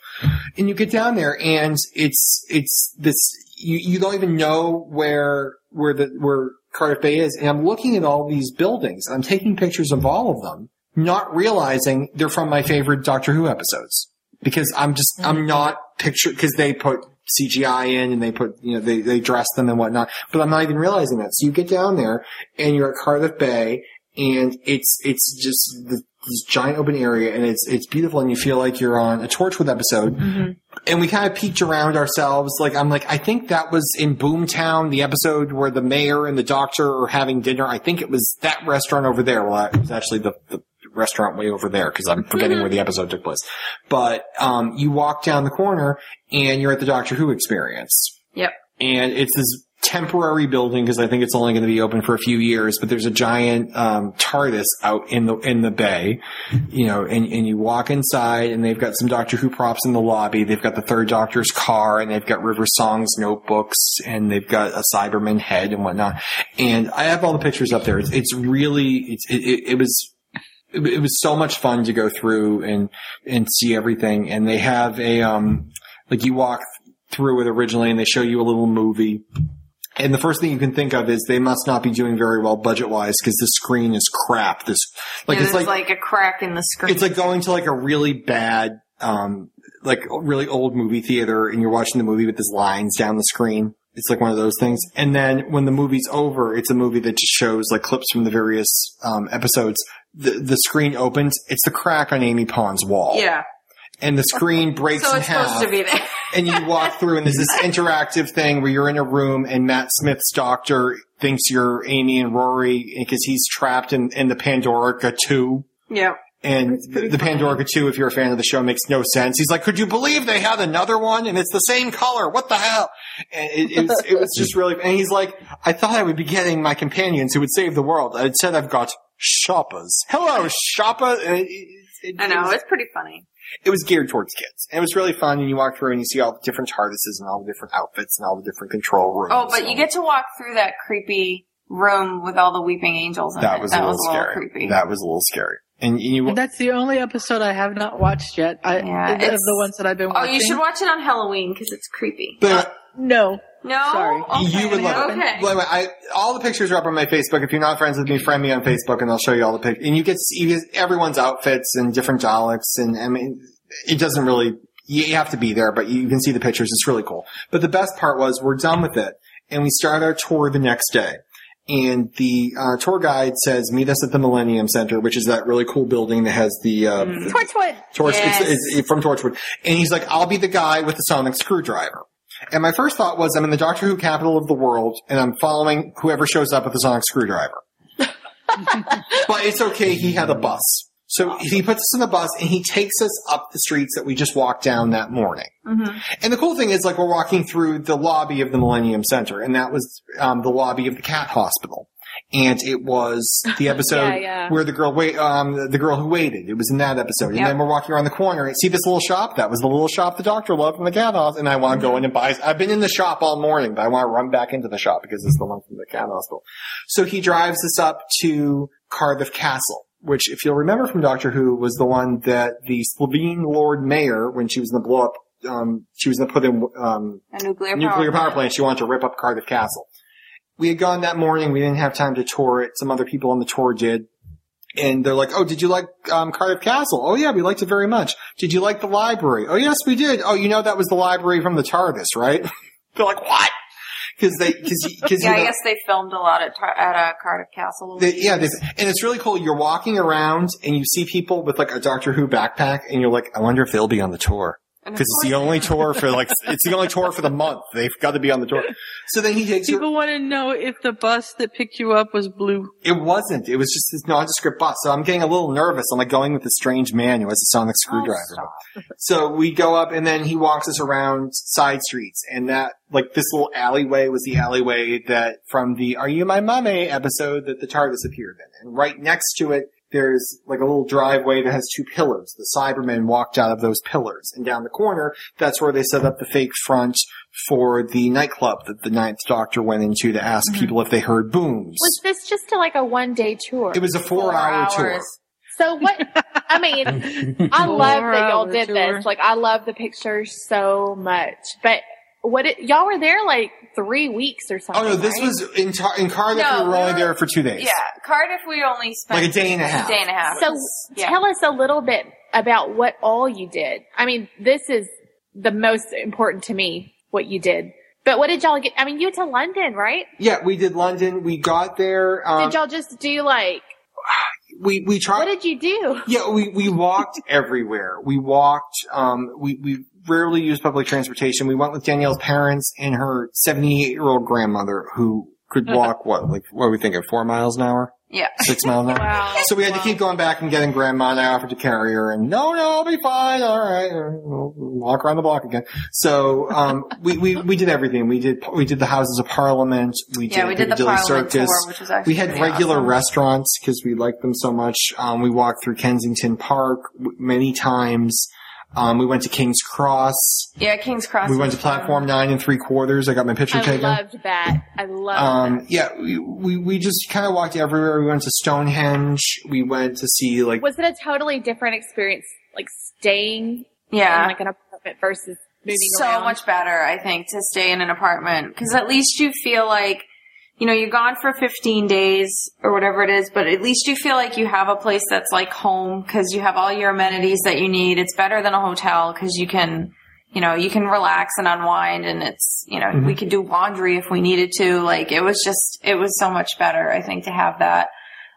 And you get down there and it's, it's this, you, you don't even know where, where the, where Cardiff Bay is. And I'm looking at all these buildings. I'm taking pictures of all of them, not realizing they're from my favorite Doctor Who episodes. Because I'm just, I'm mm-hmm. not picture, cause they put CGI in and they put, you know, they, they dress them and whatnot, but I'm not even realizing that. So you get down there and you're at Cardiff Bay and it's, it's just the, this giant open area and it's, it's beautiful and you feel like you're on a Torchwood episode. And we kind of peeked around ourselves. Like, I'm like, I think that was in Boomtown, the episode where the mayor and the doctor are having dinner. I think it was that restaurant over there. Well, it was actually the, the restaurant way over there because I'm forgetting where the episode took place. But, um, you walk down the corner and you're at the Doctor Who experience Yep. and it's this temporary building because I think it's only going to be open for a few years. But there's a giant um, TARDIS out in the in the bay, you know, and, and you walk inside, and they've got some Doctor Who props in the lobby. They've got the Third Doctor's car, and they've got River Song's notebooks, and they've got a Cyberman head and whatnot. And I have all the pictures up there. It's, it's really it's it, it, it was it, it was so much fun to go through and and see everything. And they have a um like you walk through it originally, and they show you a little movie. And the first thing you can think of is they must not be doing very well budget wise because the screen is crap. This like Yeah, it's like, like, a crack in the screen. it's like going to like a really bad um like really old movie theater and you're watching the movie with these lines down the screen. It's like one of those things. And then when the movie's over, it's a movie that just shows like clips from the various um episodes. The the screen opens. It's the crack on Amy Pond's wall. yeah. And the screen breaks So in half supposed to be there. and you walk through and there's this interactive thing where you're in a room and Matt Smith's doctor thinks you're Amy and Rory because he's trapped in, in the Pandorica 2. Yeah. And the, Pandorica 2, if you're a fan of the show, makes no sense. He's like, could you believe they had another one and it's the same color? What the hell? And it, it, was, it was just really, and he's like, I thought I would be getting my companions who would save the world. Instead I've got shoppers. Hello, shopper. It, I know. It's pretty funny. It was geared towards kids. And it was really fun, and you walk through and you see all the different TARDISes and all the different outfits and all the different control rooms. Oh, but you get to walk through that creepy room with all the weeping angels in that it. was that a little was a little scary. creepy. That was a little scary. And you, And that's the only episode I have not watched yet. I, Yeah, of it's- the ones that I've been oh, you should watch it on Halloween because it's creepy. but uh, No. No, Sorry. Okay. you would love it. Okay. By the way, I, all the pictures are up on my Facebook. If you're not friends with me, friend me on Facebook, and I'll show you all the pictures. And you get see you get everyone's outfits and different Daleks, and I mean, it doesn't really. You have to be there, but you can see the pictures. It's really cool. But the best part was we're done with it, and we start our tour the next day. And the uh, tour guide says, "Meet us at the Millennium Center, which is that really cool building that has the uh, Mm. Torchwood. Torch, Yes. it's, it's from Torchwood. And he's like, I'll be the guy with the sonic screwdriver. And my first thought was, I'm in the Doctor Who capital of the world, and I'm following whoever shows up with the sonic screwdriver. but it's okay, he had a bus. So he puts us in the bus, and he takes us up the streets that we just walked down that morning. Mm-hmm. And the cool thing is, like, we're walking through the lobby of the Millennium Center, and that was um, the lobby of the cat hospital. And it was the episode Yeah, yeah. where the girl wait, um, the girl who waited. It was in that episode. And Yep. then we're walking around the corner and see this little shop. That was the little shop the doctor loved from the cat house. And I want to go in and buy. I've been in the shop all morning, but I want to run back into the shop because it's the one from the cat hospital. So he drives us up to Cardiff Castle. which, if you'll remember from Doctor Who, was the one that the Slitheen Lord Mayor, when she was in the blow up, um, she was going to put in um, A nuclear, nuclear power, power plant. She wanted to rip up Cardiff Castle. We had gone that morning. We didn't have time to tour it. Some other people on the tour did. And they're like, oh, did you like um, Cardiff Castle? Oh, yeah, we liked it very much. Did you like the library? Oh, yes, we did. Oh, you know that was the library from the TARDIS, right? they're like, what? Because they, because because Yeah, I guess they filmed a lot at Tar- at uh, Cardiff Castle. they, yeah, they, and it's really cool. You're walking around and you see people with like a Doctor Who backpack, and you're like, I wonder if they'll be on the tour. Because it's the only tour for like, it's the only tour for the month. They've got to be on the tour. So then he takes. People want to know if the bus that picked you up was blue. It wasn't. It was just this nondescript bus. So I'm getting a little nervous. I'm like going with this strange man who has a sonic oh, screwdriver. stop. so we go up and then he walks us around side streets and that, like this little alleyway was the alleyway that from the Are You My Mummy episode that the TARDIS appeared in. And right next to it, there's like a little driveway that has two pillars. The Cybermen walked out of those pillars. And down the corner, that's where they set up the fake front for the nightclub that the Ninth Doctor went into to ask mm-hmm. people if they heard booms. Was this just a, like a one day tour? It was a four, hour tour. So what? I mean, I love that y'all did tour. this. Like, I love the pictures so much. But what? It, y'all were there like three weeks or something. Oh no, this right? was in, Tar- in Cardiff. No, we were only there for two days. Yeah, Cardiff. We only spent Like a day and a half. day and a half. So yeah. tell us a little bit about what all you did. I mean, this is the most important to me. What you did. But what did y'all get? I mean, you went to London, right? Yeah, we did London. We got there. Um, did y'all just do like? we we tried. What did you do? yeah, we we walked everywhere. We walked. Um, we we rarely used public transportation. We went with Danielle's parents and her seventy eight year old grandmother who could walk what like what are we thinking four miles an hour, yeah. six miles an hour. Wow. So we had to keep going back and getting grandma and I offered to carry her and no, no, I'll be fine. All right. We'll walk around the block again. So, um, we, we, we did everything. We did, we did the houses of parliament. We Yeah, did we did the Parliament Circus. tour, which was actually we had regular awesome. restaurants because we liked them so much. Um, we walked through Kensington Park many times. Um, we went to King's Cross. Yeah, King's Cross. We went to was fun. platform nine and three quarters. I got my picture I taken. I loved that. I loved Um, that. yeah, we, we, we just kind of walked everywhere. We went to Stonehenge. We went to see like Was it a totally different experience, like staying Yeah. in like an apartment versus moving so around? much better, I think, to stay in an apartment because at least you feel like, you know, you're gone for 15 days or whatever it is, but at least you feel like you have a place that's like home because you have all your amenities that you need. It's better than a hotel because you can, you know, you can relax and unwind and it's, you know, we could do laundry if we needed to. Like it was just, it was so much better, I think, to have that.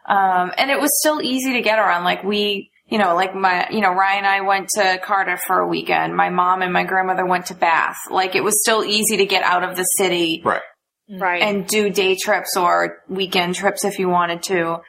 Um, and it was still easy to get around. Like we, you know, like my, you know, Ryan and I went to Cardiff for a weekend. My mom and my grandmother went to Bath. Like it was still easy to get out of the city right. Right? and do day trips or weekend trips if you wanted to.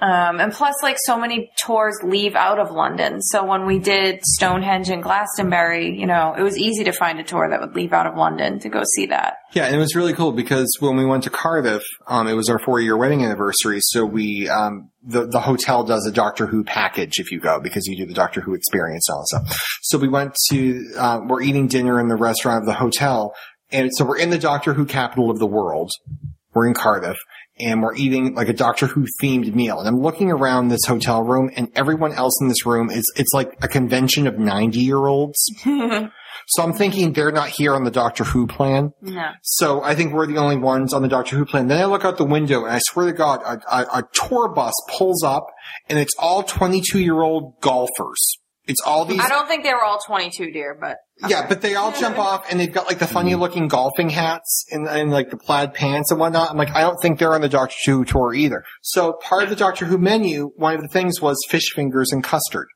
Um, and plus, like so many tours leave out of London. So when we did Stonehenge and Glastonbury, you know, it was easy to find a tour that would leave out of London to go see that. Yeah, and it was really cool because when we went to Cardiff, um, it was our four year wedding anniversary. So we, um, the, the hotel does a Doctor Who package if you go because you do the Doctor Who experience and all that stuff. So we went to, uh, we're eating dinner in the restaurant of the hotel. And so we're in the Doctor Who capital of the world. We're in Cardiff and we're eating like a Doctor Who themed meal. And I'm looking around this hotel room and everyone else in this room is, it's like a convention of 90 year olds. so I'm thinking they're not here on the Doctor Who plan. No. So I think we're the only ones on the Doctor Who plan. Then I look out the window and I swear to God, a, a, a tour bus pulls up and it's all 22 year old golfers. It's all these, I don't think they were all 22, dear, but yeah, but they all jump off and they've got like the funny looking golfing hats and, and like the plaid pants and whatnot. I'm like, I don't think they're on the Doctor Who tour either. So part of the Doctor Who menu, one of the things was fish fingers and custard.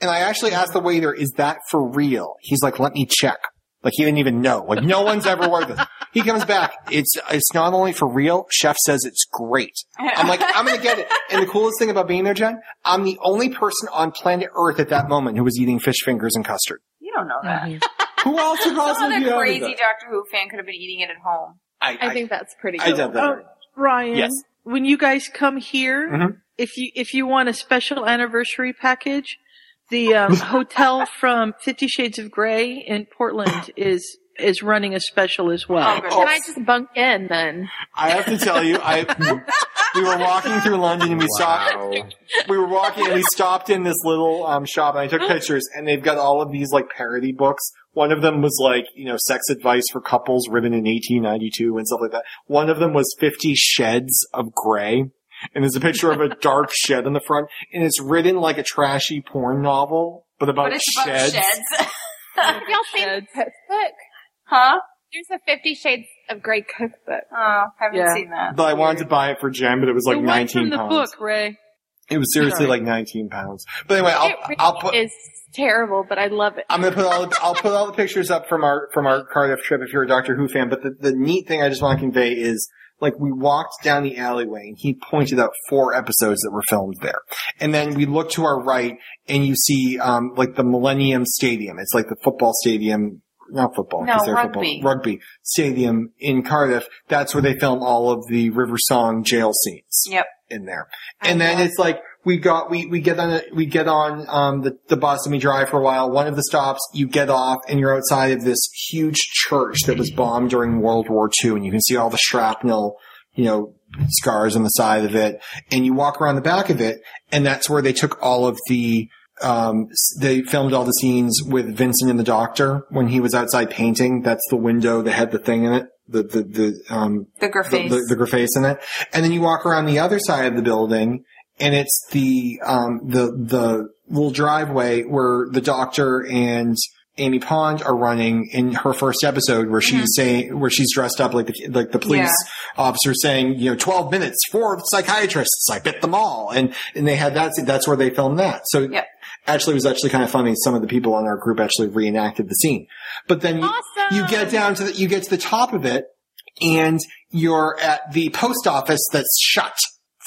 And I actually asked the waiter, is that for real? He's like, let me check. Like he didn't even know. Like no one's ever ordered this. He comes back. It's it's not only for real. Chef says it's great. I'm like I'm gonna get it. And the coolest thing about being there, Jen, I'm the only person on planet Earth at that moment who was eating fish fingers and custard. you don't know that. Who else could Some possibly other be having crazy that? Doctor Who fan could have been eating it at home. I, I think that's pretty. I cool. did that. Oh, Ryan, Yes. when you guys come here, Mhm. if you if you want a special anniversary package, the um, hotel from Fifty Shades of Grey in Portland is is running a special as well. Oh, good. Can I just bunk in then? I have to tell you, I we were walking through London and we stopped. Wow. We were walking and we stopped in this little um, shop and I took pictures and they've got all of these like parody books. One of them was like you know sex advice for couples written in 1892 and stuff like that. One of them was 50 sheds of gray. And there's a picture of a dark shed in the front, and it's written like a trashy porn novel, but about But it's about sheds. sheds. Have y'all seen the Sheds. cookbook? huh? There's a Fifty Shades of Grey cookbook. Oh, haven't Yeah. seen that. But I wanted to buy it for Jen, but it was like the one 19 from the pounds. book, Ray. It was seriously Sorry. like 19 pounds. But anyway, I'll, really I'll put, is terrible, but I love it. I'm gonna put all the, I'll put all the pictures up from our from our Cardiff trip if you're a Doctor Who fan. But the, the neat thing I just want to convey is like we walked down the alleyway and he pointed out four episodes that were filmed there, and then we look to our right and you see um like the Millennium Stadium. It's like the football stadium. Not football. No, rugby. Football, rugby stadium in Cardiff. That's where they film all of the River Song jail scenes Yep. in there. I And then love it's like we got we we get on a, we get on um the the bus and we drive for a while. One of the stops, you get off and you're outside of this huge church that was bombed during World War II, and you can see all the shrapnel, you know, scars on the side of it. And you walk around the back of it, and that's where they took all of the um, they filmed all the scenes with Vincent and the doctor when he was outside painting. That's the window that had the thing in it. The, the, the, um, The the, the, the in it. And then you walk around the other side of the building and it's the, um, the, the little driveway where the doctor and Amy Pond are running in her first episode where she's saying, where she's dressed up like the, like the police Yeah. officer saying, you know, 12 minutes, four psychiatrists, I bit them all. And, and they had that, that's where they filmed that. So Yep. actually it was actually kind of funny. Some of the people on our group actually reenacted the scene, but then you, you get down to the, you get to the top of it and you're at the post office that's shut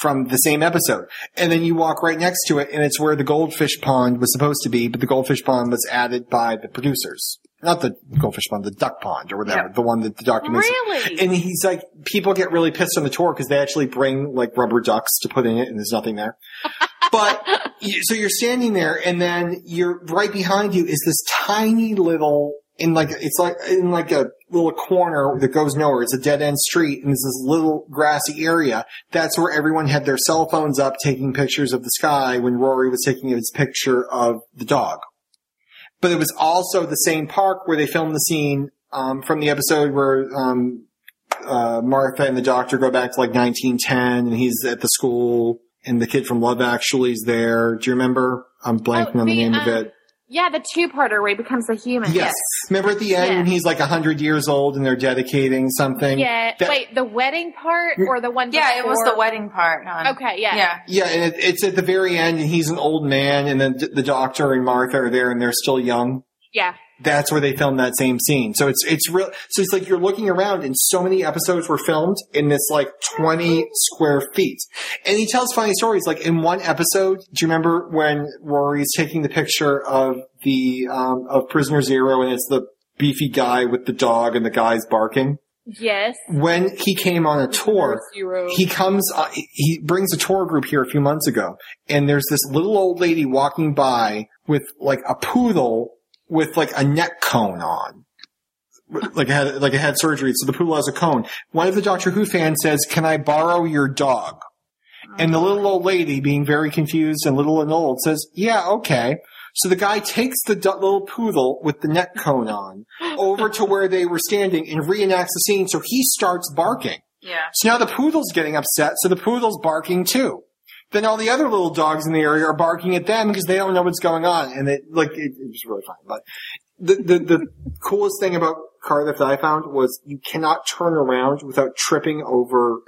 from the same episode. And then you walk right next to it and it's where the goldfish pond was supposed to be, but the goldfish pond was added by the producers. Not the goldfish pond, the duck pond or whatever, Yep. the one that the makes. Really? And he's like, people get really pissed on the tour because they actually bring like rubber ducks to put in it and there's nothing there. But so you're standing there and then you're right behind you is this tiny little in like it's like in like a little corner that goes nowhere. It's a dead end street and there's this little grassy area. That's where everyone had their cell phones up taking pictures of the sky when Rory was taking his picture of the dog. But it was also the same park where they filmed the scene um, from the episode where um, uh, Martha and the doctor go back to like 1910 and he's at the school and the kid from Love Actually is there. Do you remember? I'm blanking Oh, on the the, name of um, it. Yeah, the two-parter where he becomes a human. Yes. Remember at the end Yeah. when he's like 100 years old and they're dedicating something? Yeah. That- Wait, the wedding part or the one? Yeah, it was the wedding part. hon. Okay, yeah. Yeah. Yeah, and it, it's at the very end and he's an old man and then the doctor and Martha are there and they're still young. Yeah. That's where they filmed that same scene. So it's it's real. So it's like you're looking around, and so many episodes were filmed in this like 20 square feet. And he tells funny stories. Like in one episode, do you remember when Rory's taking the picture of the um, of Prisoner Zero, and it's the beefy guy with the dog, and the guy's barking. Yes. When he came on a tour, he comes, uh, he brings a tour group here a few months ago, and there's this little old lady walking by with like a poodle with like a neck cone on. Like it had, like it had surgery, so the poodle has a cone. One of the Doctor Who fans says, can I borrow your dog? And the little old lady, being very confused and little and old, says, yeah, okay. So the guy takes the du- little poodle with the neck cone on over to where they were standing and reenacts the scene, so he starts barking. Yeah. So now the poodle's getting upset, so the poodle's barking too. Then all the other little dogs in the area are barking at them because they don't know what's going on, and it like it, it was really fun. But the, the the coolest thing about Cardiff that I found was you cannot turn around without tripping over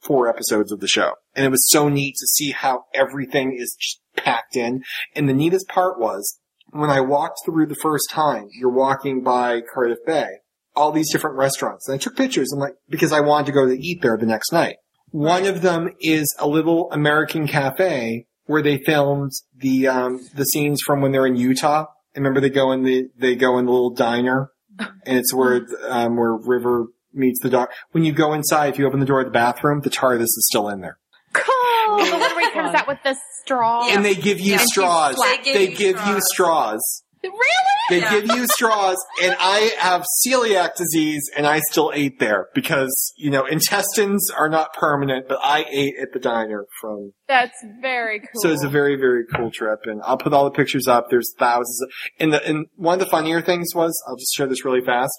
four episodes of the show, and it was so neat to see how everything is just packed in. And the neatest part was when I walked through the first time. You're walking by Cardiff Bay, all these different restaurants, and I took pictures. and like because I wanted to go to eat there the next night. One of them is a little American cafe where they filmed the um, the scenes from when they're in Utah. And remember, they go in the they go in the little diner, and it's where um, where River meets the dog. When you go inside, if you open the door of the bathroom, the TARDIS is still in there, Cool. the one where he comes out with the straw. Yeah. and they give you Yeah. straws. They give They you give you straws. Really? They give you straws, and I have celiac disease, and I still ate there because you know intestines are not permanent. But I ate at the diner from, That's very cool. so it's a very very cool trip, and I'll put all the pictures up. There's thousands, of, and the and one of the funnier things was I'll just share this really fast.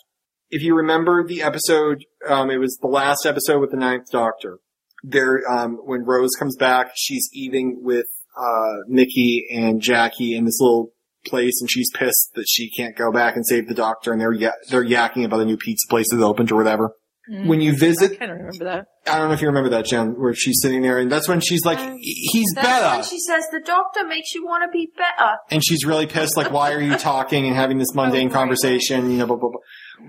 If you remember the episode, um, it was the last episode with the Ninth Doctor. There, um, when Rose comes back, she's eating with uh, Mickey and Jackie in this little place, and she's pissed that she can't go back and save the Doctor, and they're ya- they're yakking about a new pizza place that's opened or whatever. Mm. When you visit, I visit, kind of remember that. I don't know if you remember that, Jen, where she's sitting there, and that's when she's like, Uh, "He's That's better," when she says the doctor makes you want to be better. and she's really pissed. Like, why are you talking and having this mundane Oh, right, conversation? You know, blah blah blah.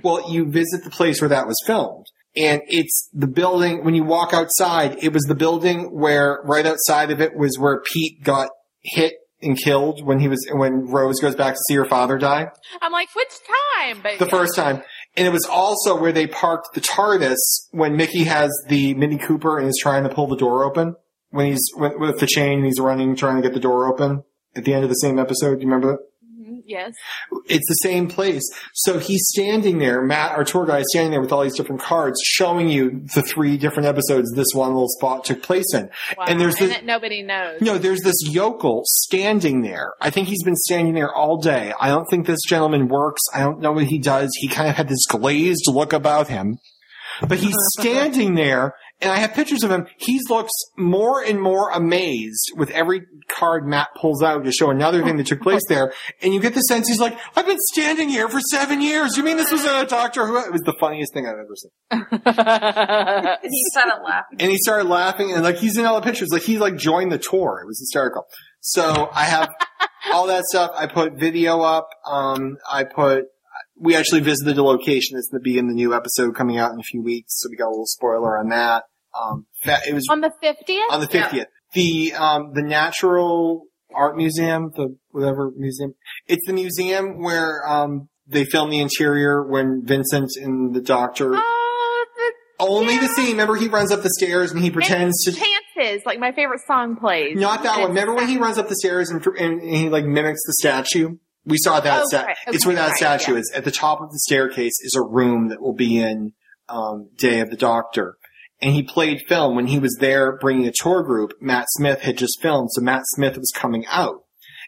Well, you visit the place where that was filmed. And it's the building, when you walk outside, it was the building where, right outside of it was where Pete got hit and killed when he was, when Rose goes back to see her father die. I'm like, which time? But The yeah. first time. And it was also where they parked the TARDIS when Mickey has the Mini Cooper and is trying to pull the door open. When he's with, with the chain and he's running, trying to get the door open at the end of the same episode. Do you remember that? Yes. It's the same place. So he's standing there, Matt, our tour guide, is standing there with all these different cards showing you the three different episodes this one little spot took place in. Wow. And there's this, that nobody knows. no, there's this yokel standing there. I think he's been standing there all day. I don't think this gentleman works. I don't know what he does. He kind of had this glazed look about him. But he's standing there, and I have pictures of him. He looks more and more amazed with every card Matt pulls out to show another thing that took place there. And you get the sense he's like, I've been standing here for seven years. You mean this was a Doctor Who? It was the funniest thing I've ever seen. He started laughing. and he started laughing and like he's in all the pictures like he like joined the tour it was hysterical so i have all that stuff i put video up um i put we actually visited the location it's going to be in the new episode coming out in a few weeks so we got a little spoiler on that um that, it was On the 50th? on the 50th the um the natural art museum the whatever museum it's the museum where um they filmed the interior when vincent and the doctor oh, the only the scene remember he runs up the stairs and he pretends to chances. Like my favorite song plays. Not that And one. Remember when he runs up the stairs and, and, and he like mimics the statue? We saw that. Oh, right. It's Okay, where that right, statue yeah. is. At the top of the staircase is a room that will be in um, Day of the Doctor. And he played film when he was there bringing a tour group. Matt Smith had just filmed, so Matt Smith was coming out,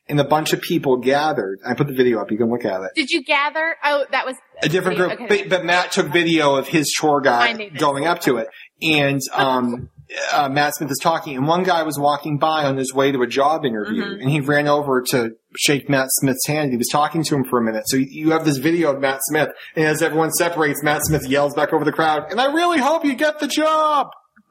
and a bunch of people gathered. I put the video up. You can look at it. Did you gather? Oh, that was A different group, Okay. but, but Matt took video of his tour guide going up to it, and um, uh, Matt Smith is talking, and one guy was walking by on his way to a job interview, Mm-hmm. and he ran over to shake Matt Smith's hand. He was talking to him for a minute, so you- you have this video of Matt Smith, and as everyone separates, Matt Smith yells back over the crowd, "And I really hope you get the job."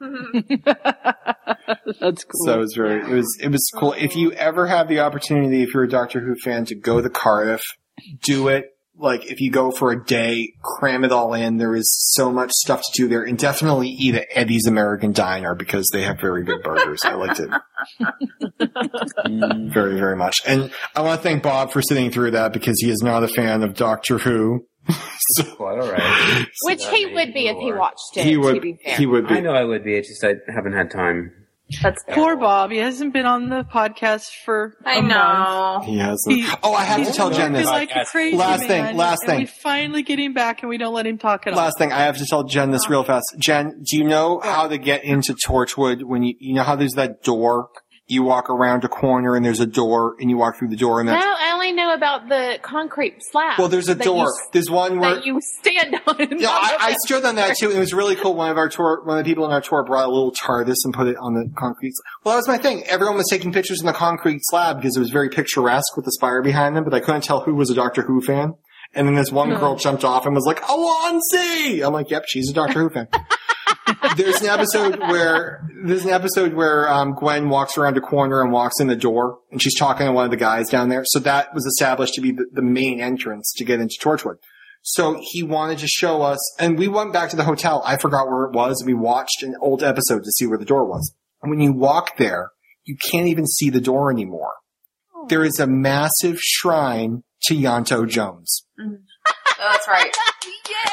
That's cool. So it was very, it was, it was cool. If you ever have the opportunity, if you're a Doctor Who fan, to go to Cardiff, do it. Like, if you go for a day, cram it all in. There is so much stuff to do there. And definitely eat at Eddie's American Diner because they have very good burgers. I liked it. Mm. very, very much. And I want to thank Bob for sitting through that because he is not a fan of Doctor Who. so, Quite all right. Which he would be if he watched it. he To would, be fair. he would be. I know I would be. It's just I haven't had time. That's Poor Bob. He hasn't been on the podcast for I a month. know. He has. He- oh, I have to tell Jen this. like crazy Last thing, man, last and thing. we finally get him back, and we don't let him talk at all. Last thing, I have to tell Jen this real fast. Jen, do you know how to get into Torchwood when you, you know how there's that door? You walk around a corner and there's a door and you walk through the door and No, I only know about the concrete slab. well, there's a door. You, There's one where, that you stand on. yeah, I, I stood on that too it was really cool. One of our tour, one of the people in our tour brought a little TARDIS and put it on the concrete. slab. Well, that was my thing. Everyone was taking pictures in the concrete slab because it was very picturesque with the spire behind them, but I couldn't tell who was a Doctor Who fan. And then this one hmm. girl jumped off and was like, Allons-y! I'm like, yep, she's a Doctor Who fan. there's an episode where there's an episode where um, Gwen walks around a corner and walks in the door, and she's talking to one of the guys down there. So that was established to be the, the main entrance to get into Torchwood. So he wanted to show us, and we went back to the hotel. I forgot where it was. and We watched an old episode to see where the door was. And when you walk there, you can't even see the door anymore. There is a massive shrine to Ianto Jones. Oh, that's right.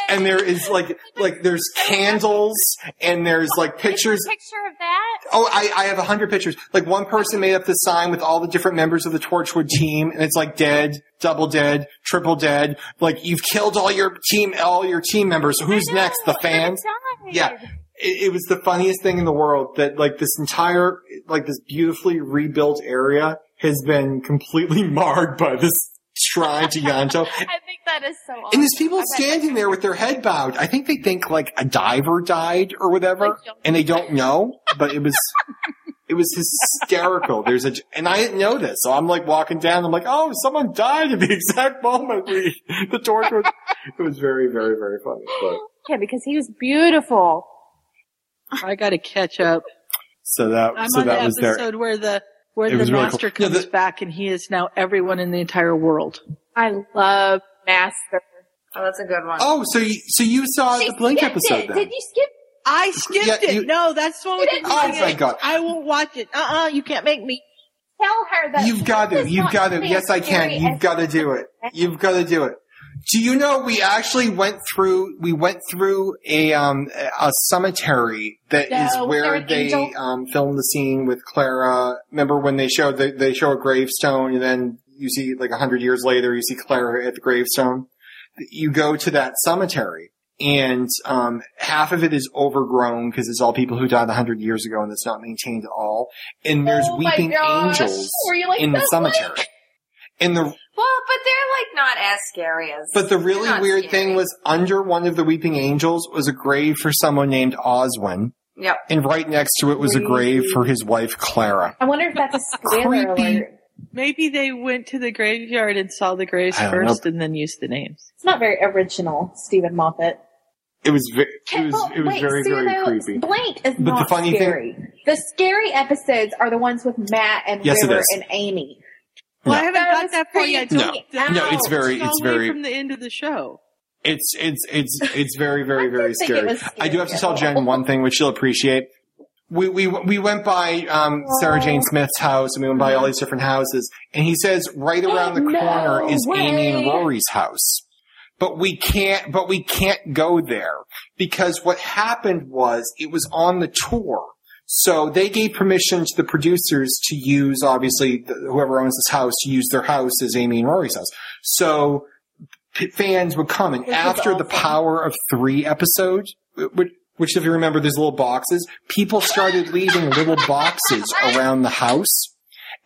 And there is like like there's candles and there's like pictures. Picture of that. Oh, I, I have a hundred pictures. Like one person made up the sign with all the different members of the Torchwood team, and it's like dead, double dead, triple dead. Like you've killed all your team, all your team members. Who's next? The fans. Yeah. It, it was the funniest thing in the world that like this entire like this beautifully rebuilt area has been completely marred by this shrine to Ianto. I think that is so awesome. And there's people I standing there with their head bowed. I think they think like a diver died or whatever, Like, and they don't know. But it was, it was hysterical. There's a, and I didn't know this, so I'm like walking down. I'm like, oh, someone died at the exact moment we the torch was. It was very, very, very funny. But Yeah, because he was beautiful. I got to catch up. so that, I'm so on the that was there. episode where the where the was really cool. master Yeah, comes the- back and he is now everyone in the entire world. I love Master. Oh, that's a good one. Oh, so you, so you saw She the Blink skipped episode it. then? Did you skip? I skipped Yeah, it. no, that's the one with the didn't Oh, like thank God. I won't watch it. Uh uh you can't make me. Tell her that. You've got to. You've got to. Yes, I can. You've got to do it. You've got to do it. Do you know we actually went through? We went through a um a cemetery that is No, was where they um filmed the scene with Clara. Remember when they showed they, they show a gravestone and then you see like a hundred years later you see Clara at the gravestone. You go to that cemetery. And um, half of it is overgrown because it's all people who died a hundred years ago, and it's not maintained at all. And there's Oh weeping angels like in the cemetery. Blake? And the Well, but they're like not as scary as. but the really weird scary. thing was under one of the weeping angels was a grave for someone named Oswin, Yep. and right next to it was a grave for his wife Clara. I wonder if that's a spoiler Creepy. alert. Maybe they went to the graveyard and saw the graves I don't know. first and then used the names. It's not very original, Steven Moffat. It was ve- it was Well, it was wait, very see, very though, creepy. Blink is But the not funny thing- scary. the scary episodes are the ones with Matt and Yes, River and Amy. Well, No. I haven't got that far yet. creepy. No. No, it's very- don't it's very- from the end of the show. It's it's it's it's very very very didn't scary. I do have to tell Jen one thing which she'll appreciate. We we we went by um, Sarah Jane Smith's house and we went by all these different houses, and he says right around the No corner is Amy and. Rory's house. But we can't, but we can't go there because what happened was it was on the tour. So they gave permission to the producers to use, obviously, the, whoever owns this house, to use their house as Amy and Rory's house. So fans would come, and Which after the. Power of Three episode, which, which if you remember, there's little boxes. People started leaving little boxes around the house,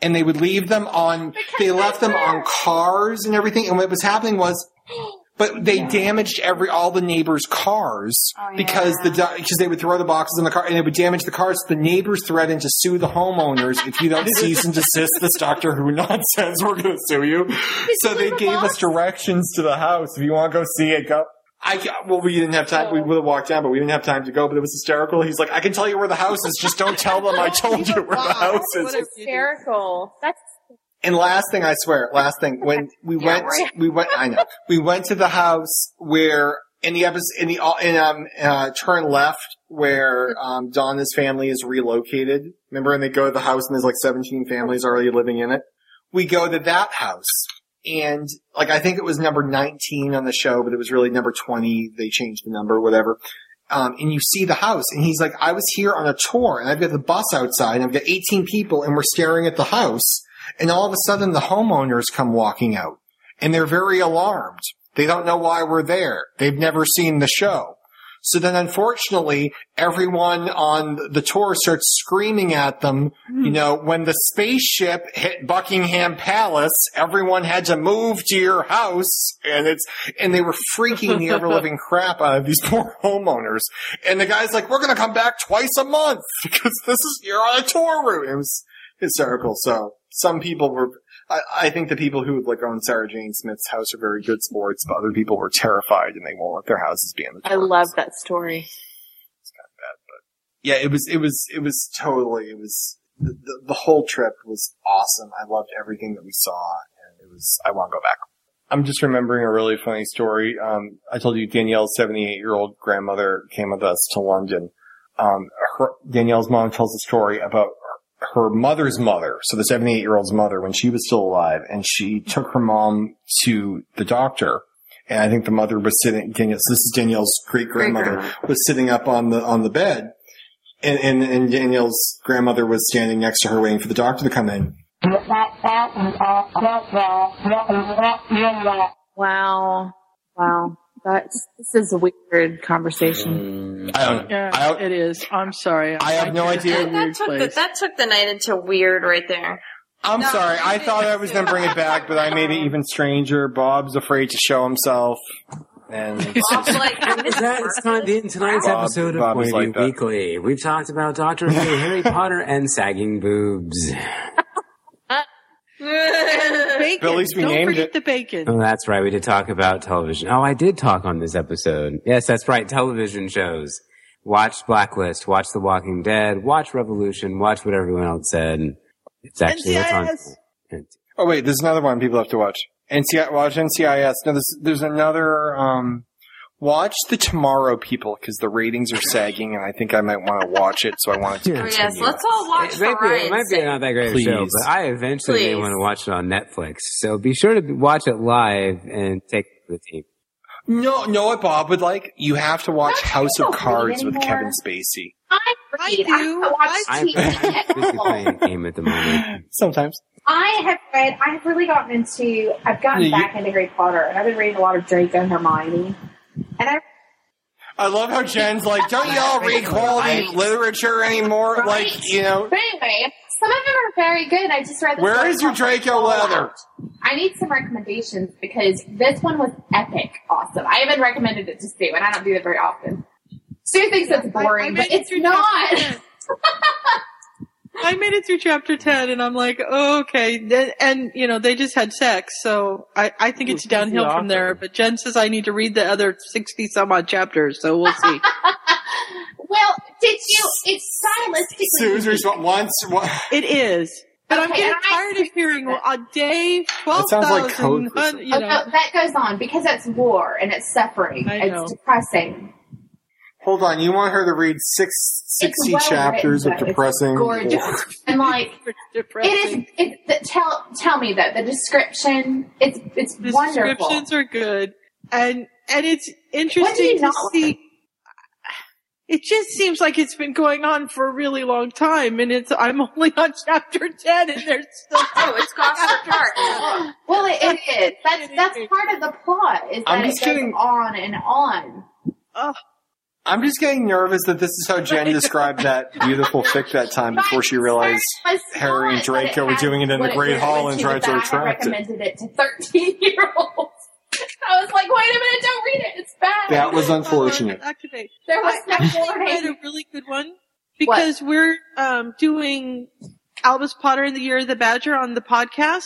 and they would leave them on. They left them on cars and everything. And what was happening was, but they damaged every all the neighbors' cars oh, because the because they would throw the boxes in the car and it would damage the cars. The neighbors threatened to sue the homeowners if you don't cease and desist this Doctor Who nonsense. We're going to sue you. So they gave us directions to the house. If you want to go see it, go. I well, we didn't have time. We would have walked down, but we didn't have time to go. But it was hysterical. He's like, I can tell you where the house is. Just don't tell them I told you where the house is. Whatever. Hysterical. That's And last thing, I swear, last thing, when we went, right. we went, I know, we went to the house where in the episode, in the, in, um, uh, turn left where, um, Donna's family is relocated. Remember when they go to the house and there's like 17 families already living in it? We go to that house and like, I think it was number 19 on the show, but it was really number 20. They changed the number, whatever. Um, and you see the house, and he's like, I was here on a tour, and I've got the bus outside, and I've got 18 people, and we're staring at the house, and all of a sudden the homeowners come walking out, and they're very alarmed. They don't know why we're there. They've never seen the show. So then unfortunately, everyone on the tour starts screaming at them, you hmm. know, when the spaceship hit Buckingham Palace, everyone had to move to your house and it's, and they were freaking the ever living crap out of these poor homeowners. And the guy's like, we're going to come back twice a month because this is, you're on a tour route. It was hysterical. So some people were, I, I think the people who like own Sarah Jane Smith's house are very good sports, but other people were terrified and they won't let their houses be in the I tour. love that story. It's kind of bad, but yeah, it was, it was, it was totally, it was, the, the, the whole trip was awesome. I loved everything that we saw and it was, I want to go back. I'm just remembering a really funny story. Um, I told you Danielle's 78 year old grandmother came with us to London. Um, her, Danielle's mom tells a story about her mother's mother, so the 78 year old's mother, when she was still alive, and she took her mom to the doctor, and I think the mother was sitting. Danielle, so this is Danielle's great grandmother was sitting up on the on the bed, and, and and Danielle's grandmother was standing next to her, waiting for the doctor to come in. Wow. Wow. That's, this is a weird conversation. I don't. Yeah, I don't- it is. I'm sorry. I have no idea. That, that took the, that took the night into weird right there. I'm No, sorry. I thought I was going to bring it. it back, but I made it even stranger. Bob's afraid to show himself, and Bob's like, I'm Is that time to end tonight's Bob- episode of Bob is Wavy like. Weekly. We've talked about Doctor Who, Harry Potter, and sagging boobs. Bacon. But at least we Don't named forget it. the bacon. Oh, that's right. We did talk about television. Oh, I did talk on this episode. Yes, that's right. Television shows. Watch Blacklist. Watch The Walking Dead. Watch Revolution. Watch what everyone else said. It's actually what's on. Oh wait, there's another one people have to watch. NCI, watch NCIS. No, there's there's another. Um, watch the Tomorrow People because the ratings are sagging, and I think I might want to watch it. So I want it to Yeah. continue. yes, let's all watch It for might, be, it might be not that great of a show, but I eventually may want to watch it on Netflix. So be sure to watch it live and take the team. No, no, what Bob would like? You have to watch Don't House of Cards with? Kevin Spacey. I I do. I'm TV at busy all. playing a game at the moment. Sometimes. I have read. I've really gotten into. I've gotten Yeah, you- back into Harry Potter, and I've been reading a lot of Draco and Hermione. And I I love how Jen's like, don't y'all read quality literature anymore? Right. Like, you know, But anyway, some of them are very good. I just read. This Where your Draco Fallout. leather? I need some recommendations because this one was epic, awesome. I haven't recommended it to Stu, and I don't do that very often. Stu thinks it's I- I boring, but it's not. chapter 10. I made it through chapter 10 and I'm like, oh, okay. Then- And, you know, they just had sex. So I, I think it's Ooh, downhill easy from there. But Jen says I need to read the other 60 some odd chapters. So we'll see. well, did you? It's stylistically. Sue's response once. One, it is. But I'm getting and I- tired of hearing a day That sounds like 12,000, code for hun- something. you Oh, know. no, that goes on because it's war and it's suffering. I know. It's depressing. Hold on, you want her to read six, 60 well chapters of though. It's depressing. gorgeous. and like It's it depressing. is. It, the, tell tell me that the description. It's it's The wonderful. descriptions are good. And, and it's What do you interesting to not see. It just seems like it's been going on for a really long time, and it's I'm only on chapter ten, and there's still Oh, it's Gosford Park. Well, it, it is. That's that's part of the plot is that I'm it just goes getting- on and on. oh, I'm just getting nervous that this is how Jen described that beautiful fic that time before she realized Harry and son, Draco were doing it in the Great Hall and tried to back. retract I it. recommended it to thirteen year olds. I was like, wait a minute, don't read it. It's bad. That was unfortunate. Activate. there was no I actually read a really good one because we're um, doing Albus Potter and the Year of the Badger on the podcast,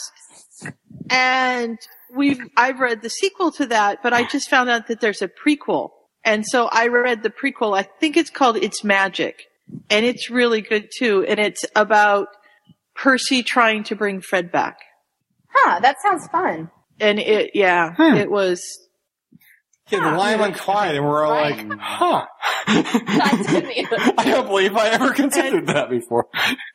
and we've I've read the sequel to that, but I just found out that there's a prequel, and so I read the prequel. I think it's called It's Magic, and it's really good too, and it's about Percy trying to bring Fred back, Huh? That sounds fun. and it yeah, Hmm. it was Yeah, the line went quiet and we're all like, huh. I don't believe I ever considered that before.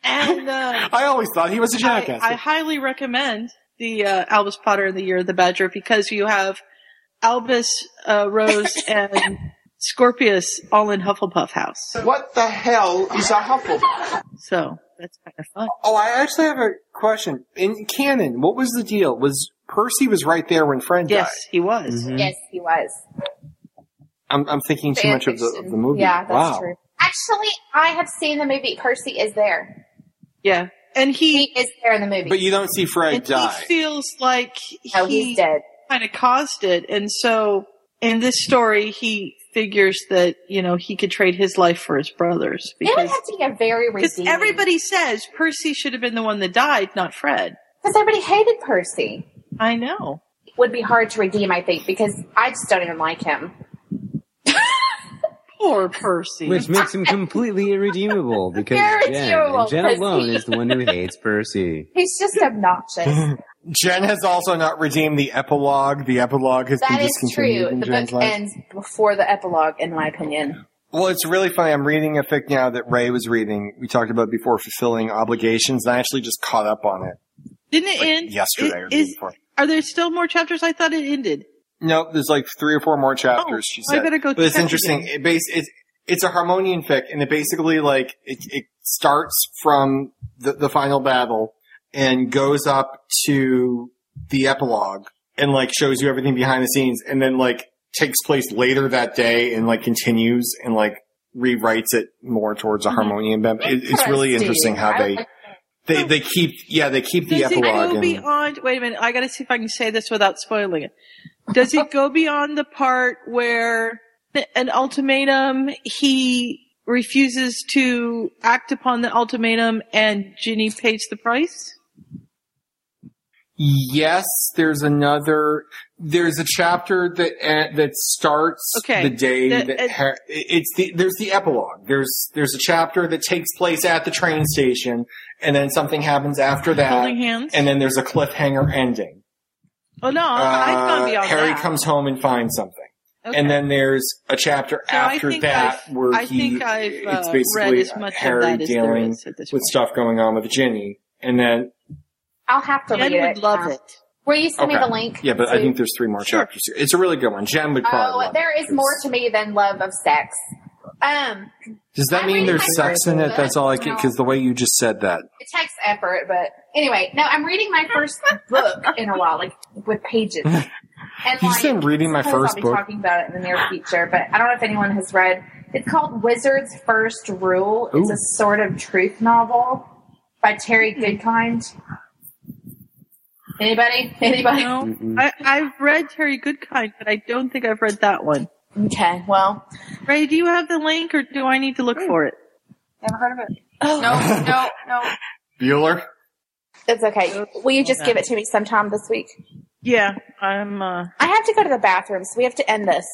and. Uh, I always thought he was a jackass. I highly recommend the uh, Albus Potter and the Year of the Badger because you have Albus, uh, Rose, and Scorpius all in Hufflepuff House. What the hell is a Hufflepuff? So that's kind of fun. oh, I actually have a question. In canon, what was the deal? Was Percy was right there when Fred Yes, died? Yes, he was. Mhm. Yes, he was. I'm, I'm thinking too Fan much of the, of the movie. Yeah, that's wow. true. Actually, I have seen the movie. Percy is there. Yeah, and He he is there in the movie. But you don't see Fred and die. he feels like no, he he's dead. Kind of caused it, and so in this story, he figures that you know he could trade his life for his brother's It would because have to be a very because redeeming. everybody says Percy should have been the one that died, not Fred. because everybody hated Percy. I know. Would be hard to redeem, I think, because I just don't even like him. Poor Percy. Which makes him completely irredeemable because Jen, Jen alone is the one who hates Percy. He's just obnoxious. Jen has also not redeemed the epilogue. The epilogue has that been is discontinued true. in The Jen's book life. ends before the epilogue, in my opinion. Well, it's really funny. I'm reading a fic now that Ray was reading. We talked about before fulfilling obligations. and I actually just caught up on it Didn't it like, end yesterday or It the is- before. Are there still more chapters? I thought it ended. Nope, there's like three or four more chapters. Oh, she I said. better go But it's interesting. It base it's it's a harmonian fic, and it basically like it, it starts from the, the final battle and goes up to the epilogue and like shows you everything behind the scenes, and then like takes place later that day and like continues and like rewrites it more towards a Mm-hmm. harmonian. It, it's really interesting how they like- they they keep yeah they keep the Does it epilogue go and beyond? Wait a minute. I got to see if I can say this without spoiling it. Does it go beyond the part where an ultimatum he refuses to act upon the ultimatum and Ginny pays the price? Yes, there's another. There's a chapter that uh, that starts Okay. the day The- that uh, it's the there's the epilogue. There's there's a chapter that takes place at the train station, and then something happens after that, Holding hands? and then there's a cliffhanger ending. Oh no, I've gone Uh, beyond Harry that. comes home and finds something, Okay. and then there's a chapter So after that I've- where I he think I've, it's uh, basically read as much of Harry that dealing is at this with point. stuff going on with Ginny, and then I'll have to Jen read would it. love Uh, it. Will you send me the link? yeah, but I think there's three more Sure. chapters here. It's a really good one. Jen would probably. Oh, love there it, is 'cause- more to me than love of sex. Um, Does that I'm mean there's sex in it? book. That's all I can, No. because the way you just said that. it takes effort, but anyway, no, I'm reading my first book in a while, like with pages. And You like, said reading my suppose first I'll be book? talking about it in the near future, but I don't know if anyone has read. It's called Wizard's First Rule. It's Ooh. a Sword of Truth novel by Terry Goodkind. Anybody? Anybody? No, I, I've read Terry Goodkind, but I don't think I've read that one. Okay, well, Ray, do you have the link, or do I need to look for it? Never heard of it. No, no, no. Bueller? it's okay. Will you just give it to me sometime this week? Yeah, I'm. uh I have to go to the bathroom, so we have to end this.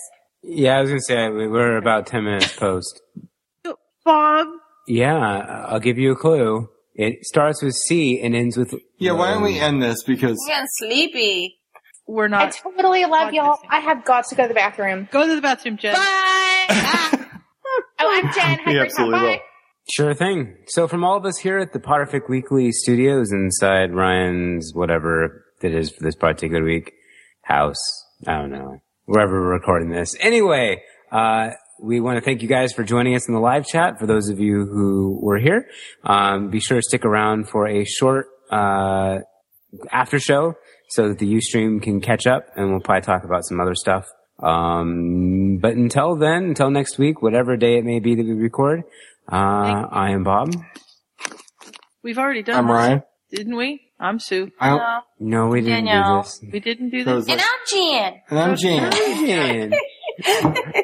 Yeah, I was gonna say we- we're about ten minutes post. Bob. Yeah, I'll give you a clue. It starts with C and ends with. Yeah, why don't we end this? Because I'm getting sleepy. We're not. I totally love y'all. I have got to go to the bathroom. Go to the bathroom, Jen. Bye. oh, I'm Jen. Have a We great time. absolutely will. Bye. Sure thing. So from all of us here at the Potterfic Weekly Studios inside Ryan's whatever it is for this particular week house, I don't know, wherever we're recording this. Anyway, uh, we want to thank you guys for joining us in the live chat. For those of you who were here, um, be sure to stick around for a short uh, after show so that the Ustream can catch up, and we'll probably talk about some other stuff. Um, but until then, until next week, whatever day it may be that we record, uh, I am Bob. We've already done. I'm this, Ryan. didn't we? I'm Sue. I don't, No. No, we didn't Danielle. do this. We didn't do this. And I'm Jan. and I'm Gene. Jen.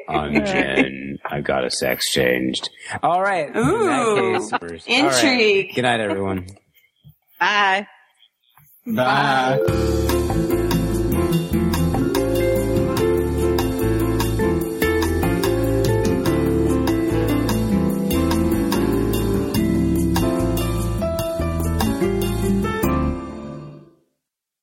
I'm Jen. I got us exchanged. All right. In that case, first- all right. Intrigue. Good night, everyone. Bye. Bye.